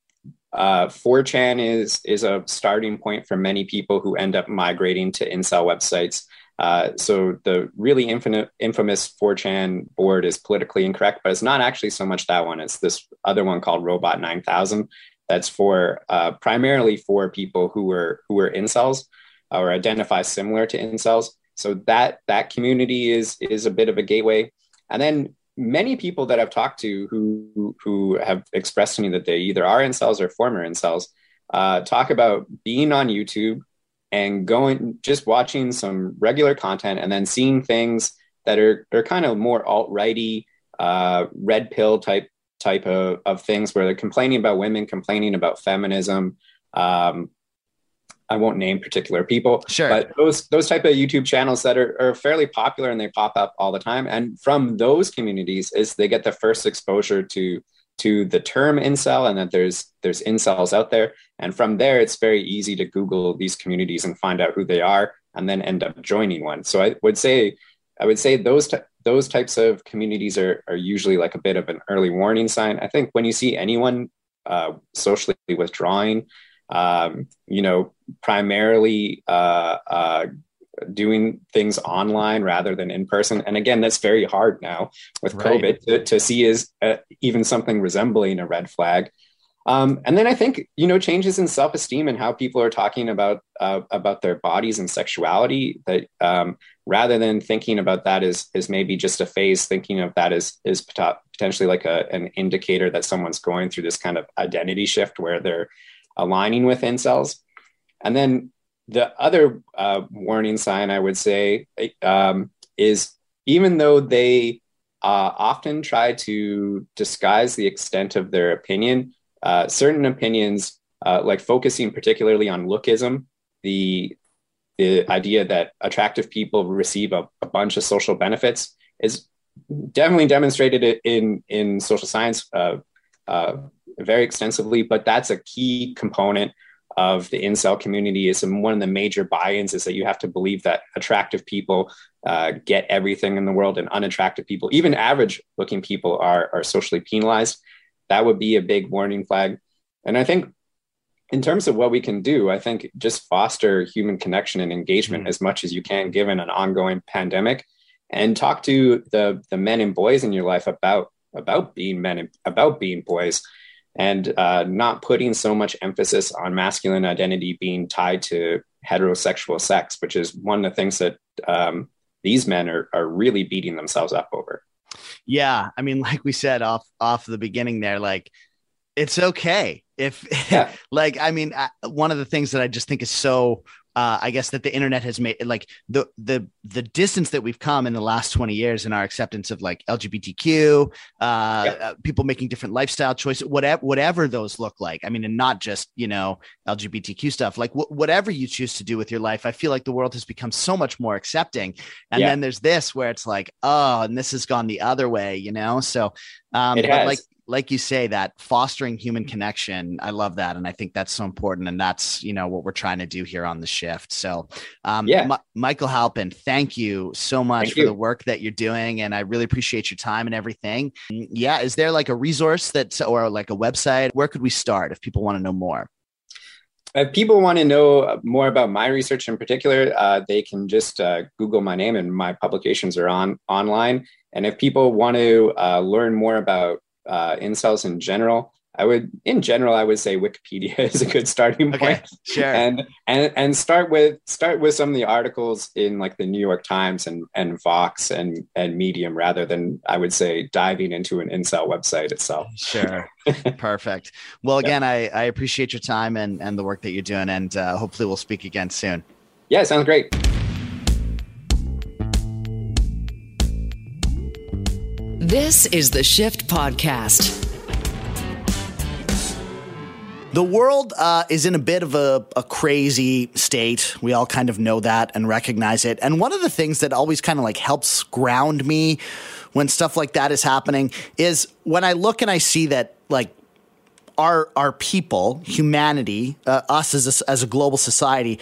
uh, 4chan is is a starting point for many people who end up migrating to incel websites. Uh, so the really infinite, infamous 4chan board is politically incorrect, but it's not actually so much that one. It's this other one called Robot 9000. That's for uh, primarily for people who were who were incels or identify similar to incels. So that that community is is a bit of a gateway. And then many people that I've talked to who who have expressed to me that they either are incels or former incels uh, talk about being on YouTube and going just watching some regular content and then seeing things that are are kind of more alt righty, uh, red pill type type of, of things where they're complaining about women, complaining about feminism, um, I won't name particular people. Sure. But those those type of YouTube channels that are, are fairly popular and they pop up all the time. And from those communities is they get the first exposure to to the term incel and that there's there's incels out there. And from there it's very easy to Google these communities and find out who they are and then end up joining one. So I would say I would say those t- those types of communities are are usually like a bit of an early warning sign. I think when you see anyone uh, socially withdrawing um, you know, primarily uh, uh, doing things online rather than in person. And again, that's very hard now with right. COVID to, to, see is uh, even something resembling a red flag. Um, and then I think you know changes in self-esteem and how people are talking about uh, about their bodies and sexuality. That um, rather than thinking about that as as maybe just a phase, thinking of that as is potentially like a, an indicator that someone's going through this kind of identity shift where they're aligning with incels. And then the other uh, warning sign I would say um, is even though they uh, often try to disguise the extent of their opinion. Uh, certain opinions, uh, like focusing particularly on lookism, the the idea that attractive people receive a, a bunch of social benefits, is definitely demonstrated in in social science uh, uh, very extensively. But that's a key component of the incel community is one of the major buy-ins is that you have to believe that attractive people uh, get everything in the world and unattractive people even average looking people are, are socially penalized. That would be a big warning flag. And i think in terms of what we can do i think just foster human connection and engagement mm-hmm. as much as you can given an ongoing pandemic and talk to the the men and boys in your life about about being men and about being boys and uh, not putting so much emphasis on masculine identity being tied to heterosexual sex, which is one of the things that um, these men are, are really beating themselves up over. Yeah, I mean, like we said off off the beginning there, like it's okay if, yeah. like, I mean, one of the things that I just think is so uh, I guess that the internet has made like the the the distance that we've come in the last 20 years in our acceptance of like LGBTQ, uh, yeah. uh, people making different lifestyle choices, whatever whatever those look like. I mean, and not just you know LGBTQ stuff, like wh- whatever you choose to do with your life. I feel like the world has become so much more accepting, and yeah. then there's this where it's like, oh, and this has gone the other way, you know. So, um, but like like you say that fostering human connection i love that and i think that's so important and that's you know what we're trying to do here on the shift. So um, yeah. M- michael halpin thank you so much thank for you. the work that you're doing and i really appreciate your time and everything. Yeah is there like a resource that or like a website? Where could we start if people want to know more if people want to know more about my research in particular, uh, they can just uh, Google my name and my publications are on online. And if people want to uh, learn more about uh, incels in general, I would, in general, I would say Wikipedia is a good starting point. Okay, sure. And and and start with start with some of the articles in like the New York Times and and Vox and and Medium rather than I would say diving into an incel website itself. Sure. Perfect. Well, again, yeah. I I appreciate your time and and the work that you're doing, and uh, hopefully we'll speak again soon. Yeah, sounds great. This is the Shift Podcast. The world uh, is in a bit of a, a, crazy state. We all kind of know that and recognize it. And one of the things that always kind of like helps ground me when stuff like that is happening is when I look and I see that like our our people, humanity, uh, us as a, as a global society,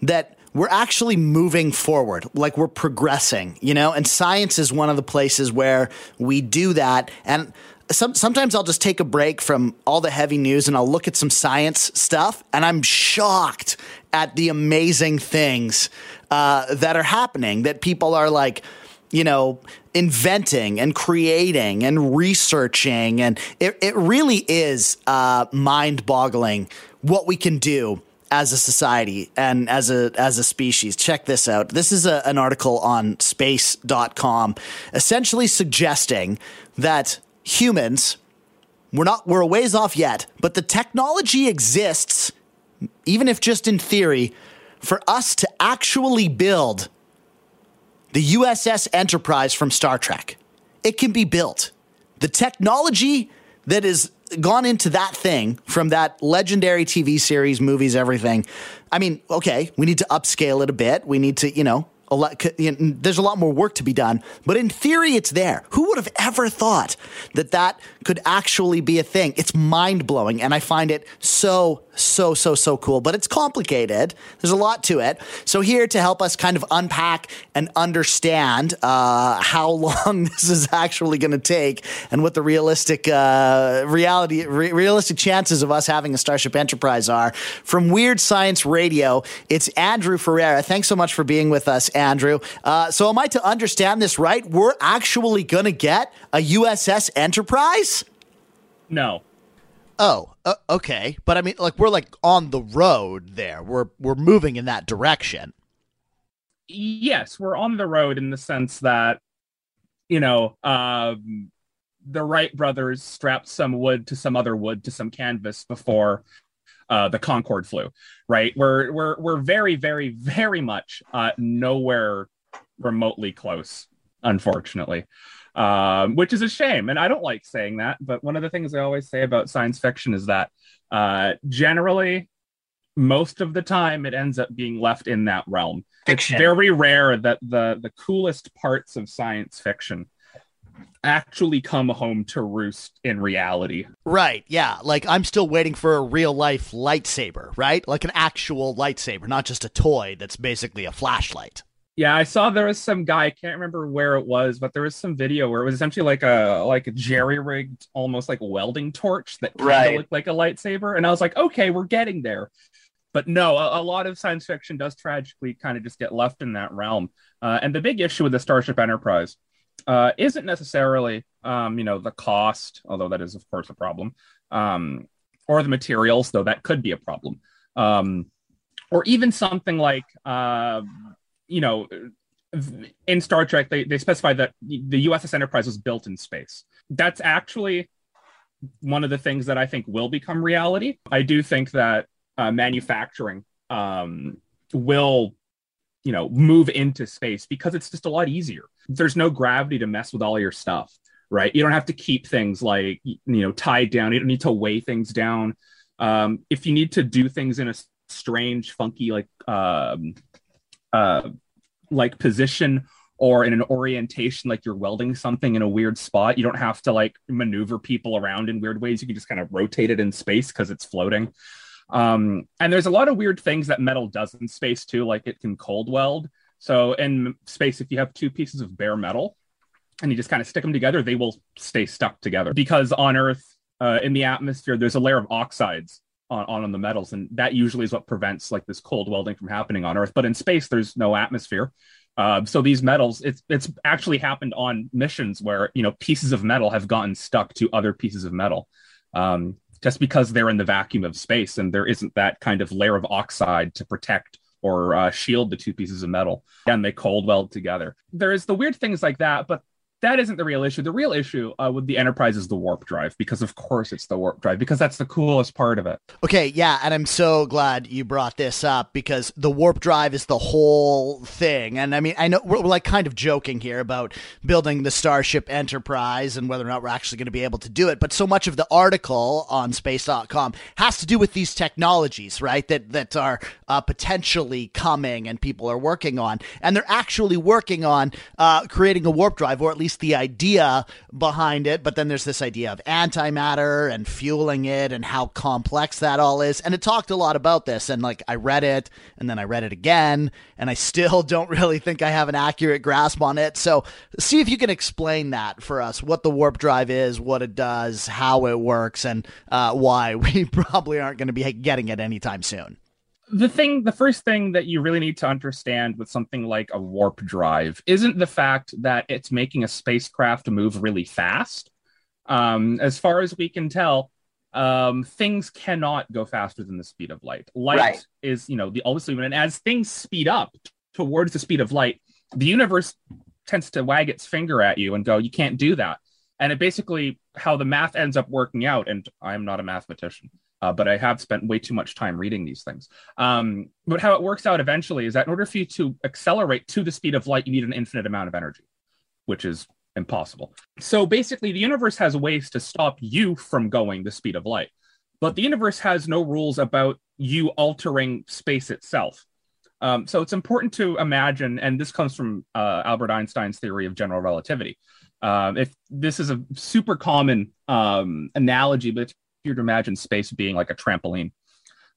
that we're actually moving forward, like we're progressing, you know? And science is one of the places where we do that. And some, sometimes I'll just take a break from all the heavy news and I'll look at some science stuff, and I'm shocked at the amazing things uh, that are happening that people are like, you know, inventing and creating and researching. And it, it really is uh, mind boggling what we can do as a society and as a as a species. Check this out. This is a, an article on space.com essentially suggesting that humans we're not we're a ways off yet, but the technology exists even if just in theory for us to actually build the USS Enterprise from Star Trek. It can be built. The technology that has gone into that thing from that legendary TV series, movies, everything. I mean, okay, we need to upscale it a bit. We need to, you know, a lot, you know, there's a lot more work to be done, but in theory, it's there. Who would have ever thought that that could actually be a thing? It's mind blowing, and I find it so so, so, so cool, but it's complicated. There's a lot to it. So, here to help us kind of unpack and understand uh, how long this is actually going to take and what the realistic uh, reality, re- realistic chances of us having a Starship Enterprise are. From Weird Science Radio, it's Andrew Ferreira. Thanks so much for being with us, Andrew. Uh, so, am I to understand this right? We're actually going to get a USS Enterprise? No. Oh, uh, okay. But I mean, like we're like on the road there. We're we're moving in that direction. Yes, we're on the road in the sense that, you know, um, the Wright brothers strapped some wood to some other wood to some canvas before uh, the Concorde flew. Right? We're we're we're very very very much uh, nowhere remotely close unfortunately, um, which is a shame. And I don't like saying that, but one of the things I always say about science fiction is that uh, generally, most of the time, it ends up being left in that realm. Fiction. It's very rare that the the coolest parts of science fiction actually come home to roost in reality. Right. Yeah. Like I'm still waiting for a real life lightsaber, right? Like an actual lightsaber, not just a toy that's basically a flashlight. Yeah, I saw there was some guy, I can't remember where it was, but there was some video where it was essentially like a like a jerry-rigged almost like welding torch that kind of Right. looked like a lightsaber. And I was like, okay, we're getting there. But no, a, a lot of science fiction does tragically kind of just get left in that realm. Uh, and the big issue with the Starship Enterprise uh, isn't necessarily, um, you know, the cost, although that is of course a problem, um, or the materials, though that could be a problem, um, or even something like, uh, you know, in Star Trek they they specify that the USS Enterprise was built in space. That's actually one of the things that I think will become reality. I do think that uh, manufacturing um, will you know move into space because it's just a lot easier there's no gravity to mess with all your stuff right you don't have to keep things like you know tied down you don't need to weigh things down um, if you need to do things in a strange funky like um, uh, like position or in an orientation like you're welding something in a weird spot you don't have to like maneuver people around in weird ways you can just kind of rotate it in space because it's floating um, and there's a lot of weird things that metal does in space too, like it can cold weld. So in space, if you have two pieces of bare metal and you just kind of stick them together, they will stay stuck together. Because on Earth, uh, in the atmosphere, there's a layer of oxides on, on the metals, and that usually is what prevents like this cold welding from happening on Earth. But in space, there's no atmosphere. Uh, so these metals, it's it's actually happened on missions where you know pieces of metal have gotten stuck to other pieces of metal. Um, just because they're in the vacuum of space and there isn't that kind of layer of oxide to protect or uh, shield the two pieces of metal and they cold weld together there's the weird things like that but that isn't the real issue the real issue uh, with the enterprise is the warp drive because of course it's the warp drive because that's the coolest part of it Okay, yeah, and I'm so glad you brought this up because the warp drive is the whole thing. And I mean, I know we're, we're like kind of joking here about building the Starship Enterprise and whether or not we're actually going to be able to do it, but so much of the article on space.com has to do with these technologies, right? That that are uh, potentially coming and people are working on. And they're actually working on uh, creating a warp drive or at least the idea behind it, but then there's this idea of antimatter and fueling it and how complex that all is. And it talked a lot about this. And like I read it and then I read it again, and I still don't really think I have an accurate grasp on it. So see if you can explain that for us what the warp drive is, what it does, how it works, and uh, why we probably aren't going to be getting it anytime soon. The thing the first thing that you really need to understand with something like a warp drive isn't the fact that it's making a spacecraft move really fast. Um, as far as we can tell um, things cannot go faster than the speed of light. Light Right. is you know the always limit and as things speed up towards the speed of light the universe tends to wag its finger at you and go you can't do that. And it basically how the math ends up working out and i'm not a mathematician uh, but i have spent way too much time reading these things. Um, but how it works out eventually is that in order for you to accelerate to the speed of light you need an infinite amount of energy which is impossible. So basically the universe has ways to stop you from going the speed of light but the universe has no rules about you altering space itself. Um, so it's important to imagine, and this comes from uh, Albert Einstein's theory of general relativity. Um, if this is a super common um, analogy, but you're to imagine space being like a trampoline,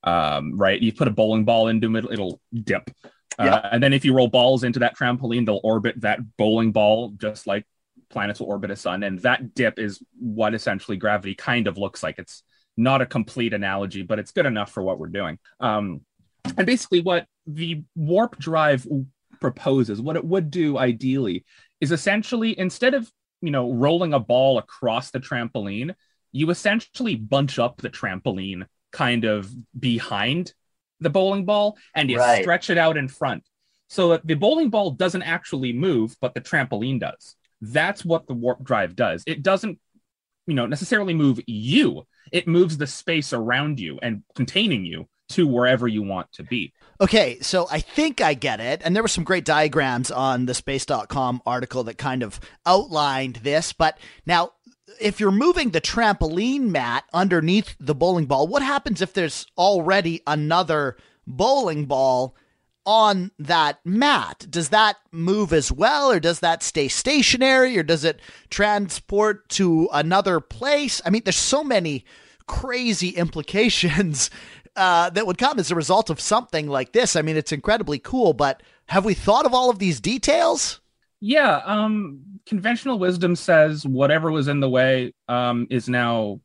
um, right? You put a bowling ball into it, it'll dip. Uh, and then if you roll balls into that trampoline, they'll orbit that bowling ball just like planets will orbit a sun. And that dip is what essentially gravity kind of looks like. It's not a complete analogy, but it's good enough for what we're doing. Um, and basically, what the warp drive proposes, what it would do ideally, is essentially instead of you know rolling a ball across the trampoline, you essentially bunch up the trampoline kind of behind the bowling ball and you Right. stretch it out in front so that the bowling ball doesn't actually move, but the trampoline does. That's what the warp drive does. It doesn't, you know, necessarily move you. It moves the space around you and containing you to wherever you want to be. Okay, so I think I get it. And there were some great diagrams on the space.com article that kind of outlined this. But now, if you're moving the trampoline mat underneath the bowling ball, what happens if there's already another bowling ball on that mat? Does that move as well, or does that stay stationary, or does it transport to another place? I mean, there's so many crazy implications uh, that would come as a result of something like this. I mean, it's incredibly cool, but have we thought of all of these details? Yeah, um, conventional wisdom says whatever was in the way um, is now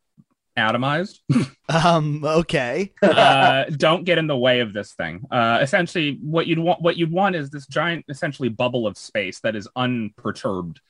atomized. um, okay. uh, don't get in the way of this thing. Uh, essentially, what you'd want what you'd want is this giant, essentially, bubble of space that is unperturbed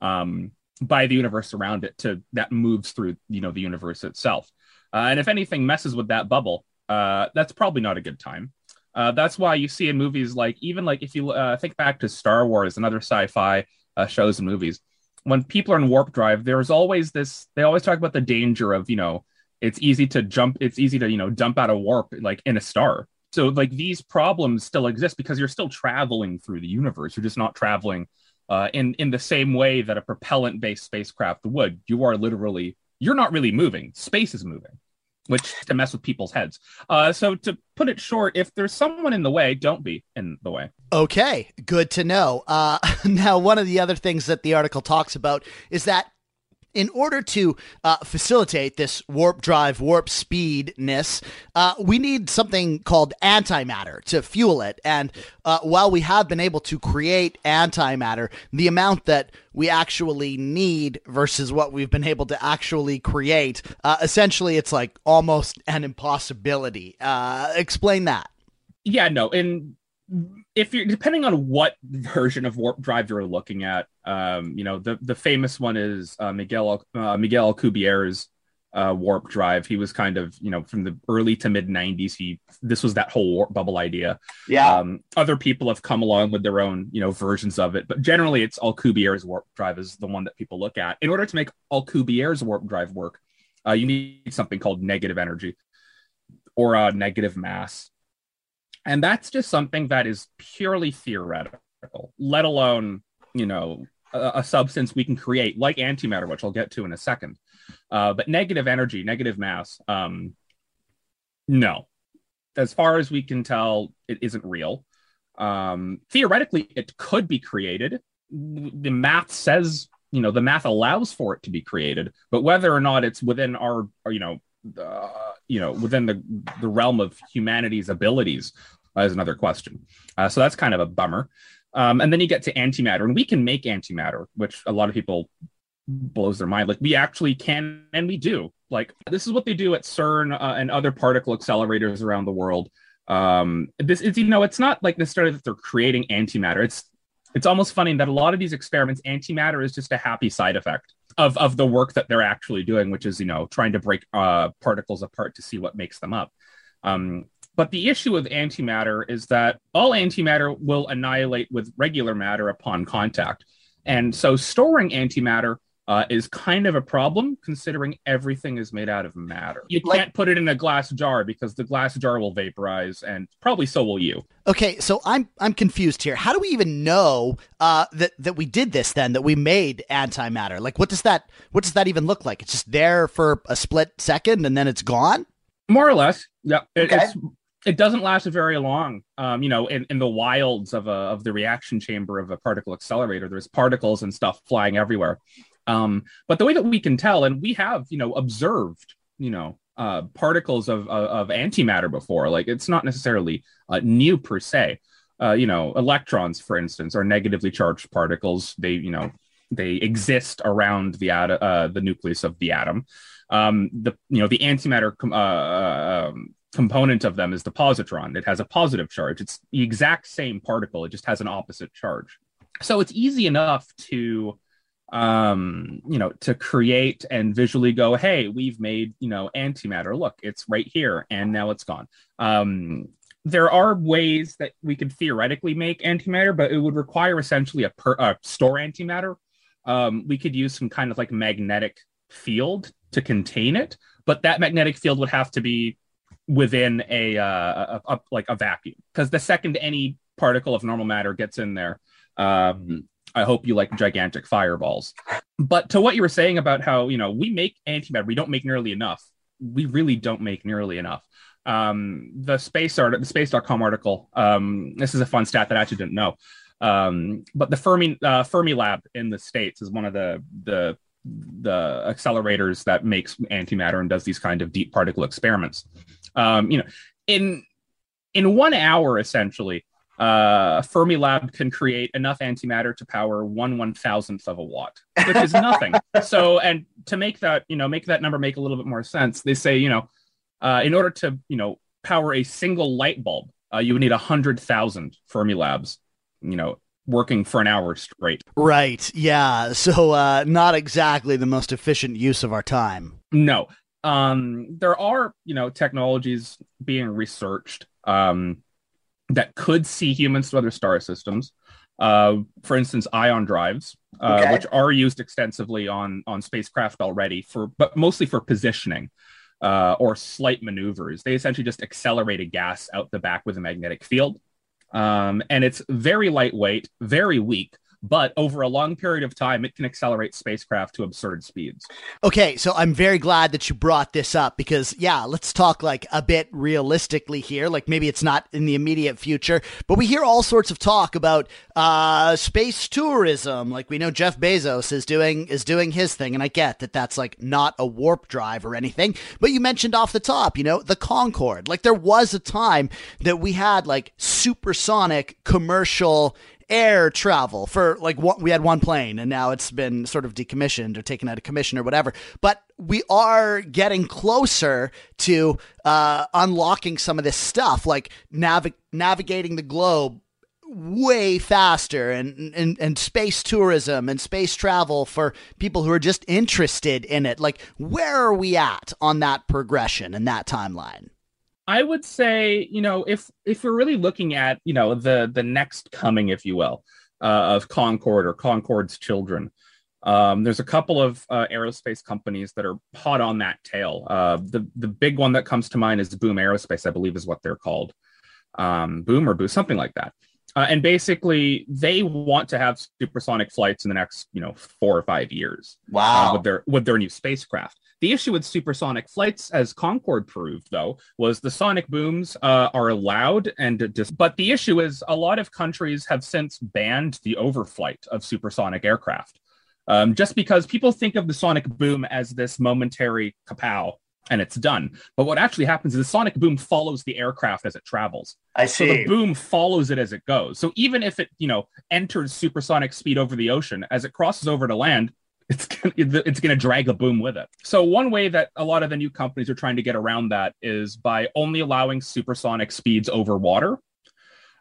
um, by the universe around it to that moves through, you know, the universe itself. Uh, and if anything messes with that bubble, uh, that's probably not a good time. Uh, that's why you see in movies like even like if you uh, think back to Star Wars and other sci-fi uh, shows and movies, when people are in warp drive, there's always this. They always talk about the danger of you know it's easy to jump. It's easy to you know dump out of warp like in a star. So like these problems still exist because you're still traveling through the universe. You're just not traveling uh, in in the same way that a propellant based spacecraft would. You are literally you're not really moving. Space is moving which to mess with people's heads. Uh, so to put it short, if there's someone in the way, don't be in the way. Okay, good to know. Uh, now, one of the other things that the article talks about is that in order to uh, facilitate this warp drive, warp speedness, uh, we need something called antimatter to fuel it. And uh, while we have been able to create antimatter, the amount that we actually need versus what we've been able to actually create, uh, essentially, it's like almost an impossibility. Uh, explain that. Yeah, no. And if you're depending on what version of warp drive you're looking at, um, you know the the famous one is uh, Miguel uh, Miguel Alcubierre's uh, warp drive. He was kind of you know from the early to mid '90s. He this was that whole warp bubble idea. Yeah. Um, other people have come along with their own you know versions of it, but generally it's Alcubierre's warp drive is the one that people look at. In order to make Alcubierre's warp drive work, uh, you need something called negative energy or a negative mass and that's just something that is purely theoretical, let alone, you know, a, a substance we can create like antimatter, which I'll get to in a second. Uh, but negative energy, negative mass, um, no. As far as we can tell, it isn't real. Um, theoretically, it could be created. The math says, you know, the math allows for it to be created, but whether or not it's within our, our you know, uh, you know within the the realm of humanity's abilities uh, is another question. Uh, so that's kind of a bummer. Um, and then you get to antimatter, and we can make antimatter, which a lot of people blows their mind. Like we actually can, and we do. Like this is what they do at CERN uh, and other particle accelerators around the world. Um, this is, you know, it's not like necessarily that they're creating antimatter. It's it's almost funny that a lot of these experiments, antimatter is just a happy side effect of of the work that they're actually doing, which is you know trying to break uh, particles apart to see what makes them up. Um, but the issue with antimatter is that all antimatter will annihilate with regular matter upon contact. And so storing antimatter uh, is kind of a problem considering everything is made out of matter. You like, can't put it in a glass jar because the glass jar will vaporize and probably so will you. Okay, so I'm I'm confused here. How do we even know uh, that that we did this then that we made antimatter? Like what does that what does that even look like? It's just there for a split second and then it's gone? More or less. Yeah. It, okay. It doesn't last very long. Um, you know, in, in the wilds of a of the reaction chamber of a particle accelerator, there's particles and stuff flying everywhere. Um, but the way that we can tell, and we have, you know, observed, you know, uh, particles of, of, of antimatter before. Like it's not necessarily uh, new per se. Uh, you know, electrons, for instance, are negatively charged particles. They, you know, they exist around the ad- uh, the nucleus of the atom. Um, the you know the antimatter com- uh, uh um, component of them is the positron. It has a positive charge. It's the exact same particle. It just has an opposite charge. So it's easy enough to um you know to create and visually go hey we've made you know antimatter. Look it's right here and now it's gone. Um there are ways that we could theoretically make antimatter but it would require essentially a, per, store antimatter. Um we could use some kind of like magnetic field to contain it but that magnetic field would have to be within a, uh, a, a like a vacuum because the second any particle of normal matter gets in there um, i hope you like gigantic fireballs. But to what you were saying about how you know we make antimatter we don't make nearly enough. We really don't make nearly enough. Um, the space art the space.com article um, this is a fun stat that i actually didn't know. Um, but the fermi uh, Fermilab in the states is one of the the the accelerators that makes antimatter and does these kind of deep particle experiments. Um, you know in in one hour essentially uh, Fermilab can create enough antimatter to power one one thousandth of a watt, which is nothing. so, and to make that, you know, make that number make a little bit more sense, they say, you know, uh, in order to, you know, power a single light bulb, uh, you would need a hundred thousand Fermilabs, you know, working for an hour straight. Right. Yeah. So, uh, not exactly the most efficient use of our time. No. Um, there are, you know, technologies being researched. Um, that could see humans to other star systems. Uh, for instance, ion drives, uh, okay. which are used extensively on on spacecraft already for, but mostly for positioning uh, or slight maneuvers. They essentially just accelerate a gas out the back with a magnetic field, um, and it's very lightweight, very weak, but over a long period of time, it can accelerate spacecraft to absurd speeds. Okay, so I'm very glad that you brought this up because, yeah, let's talk like a bit realistically here. Like maybe it's not in the immediate future, but we hear all sorts of talk about uh, space tourism. Like we know Jeff Bezos is doing is doing his thing, and I get that that's like not a warp drive or anything. But you mentioned off the top, you know, the Concorde. Like there was a time that we had like supersonic commercial air travel for like what we had one plane and now it's been sort of decommissioned or taken out of commission or whatever. But we are getting closer to uh, unlocking some of this stuff like navi- navigating the globe way faster and, and and space tourism and space travel for people who are just interested in it. Like where are we at on that progression and that timeline I would say, you know, if if we're really looking at, you know, the the next coming, if you will, uh, of Concorde or Concorde's children, um, there's a couple of uh, aerospace companies that are hot on that tail. Uh, the the big one that comes to mind is Boom Aerospace, I believe, is what they're called, um, Boom or Boo, something like that. Uh, and basically, they want to have supersonic flights in the next, you know, four or five years. Uh, wow! with their with their new spacecraft. The issue with supersonic flights, as Concorde proved, though, was the sonic booms uh, are allowed, and dis- but the issue is a lot of countries have since banned the overflight of supersonic aircraft, um, just because people think of the sonic boom as this momentary kapow and it's done. But what actually happens is the sonic boom follows the aircraft as it travels. I see. So the boom follows it as it goes. So even if it, you know, enters supersonic speed over the ocean, as it crosses over to land, it's gonna, it's going to drag the boom with it. So one way that a lot of the new companies are trying to get around that is by only allowing supersonic speeds over water.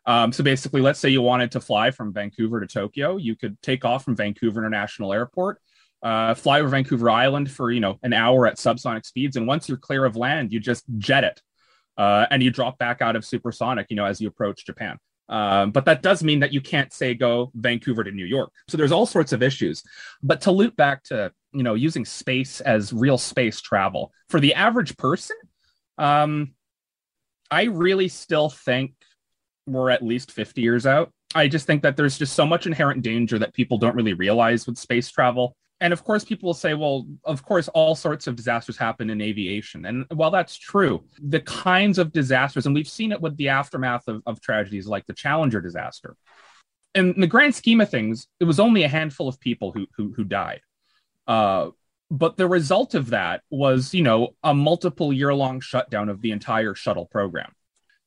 Um, so basically, let's say you wanted to fly from Vancouver to Tokyo, you could take off from Vancouver International Airport, uh, fly over Vancouver Island for you know an hour at subsonic speeds, and once you're clear of land, you just jet it, uh, and you drop back out of supersonic, you know, as you approach Japan. Um, but that does mean that you can't say go Vancouver to New York. So there's all sorts of issues. But to loop back to you know using space as real space travel for the average person, um, I really still think we're at least 50 years out. I just think that there's just so much inherent danger that people don't really realize with space travel and of course people will say well of course all sorts of disasters happen in aviation. And while that's true the kinds of disasters and we've seen it with the aftermath of, of tragedies like the challenger disaster. In the grand scheme of things it was only a handful of people who who, who died. Uh, but the result of that was you know a multiple year long shutdown of the entire shuttle program.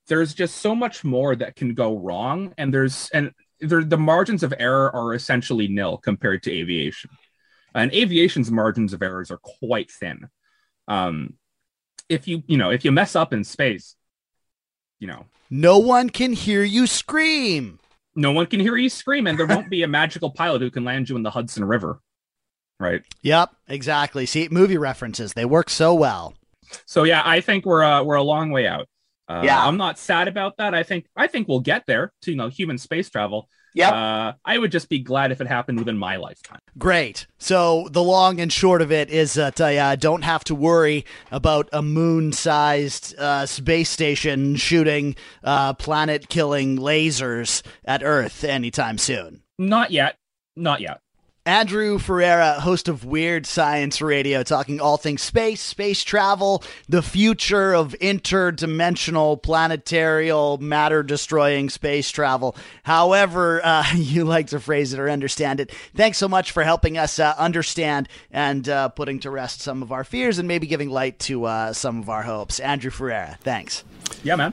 There's just so much more that can go wrong and there's and the margins of error are essentially nil compared to aviation and aviation's margins of errors are quite thin. Um, if you you know if you mess up in space, you know no one can hear you scream. No one can hear you scream, and there won't be a magical pilot who can land you in the Hudson River. Right. Yep. Exactly. See, movie references they work so well. So yeah, I think we're uh, we're a long way out. Uh, yeah, I'm not sad about that. I think I think we'll get there to you know human space travel. Yep. Uh, I would just be glad if it happened within my lifetime. Great. So the long and short of it is that I uh, don't have to worry about a moon-sized uh, space station shooting uh, planet-killing lasers at Earth anytime soon. Not yet. Not yet. Andrew Ferreira, host of Weird Science Radio, talking all things space, space travel, the future of interdimensional, planetarial, matter destroying space travel, however uh, you like to phrase it or understand it. Thanks so much for helping us uh, understand and uh, putting to rest some of our fears and maybe giving light to uh, some of our hopes. Andrew Ferreira, thanks. Yeah, man.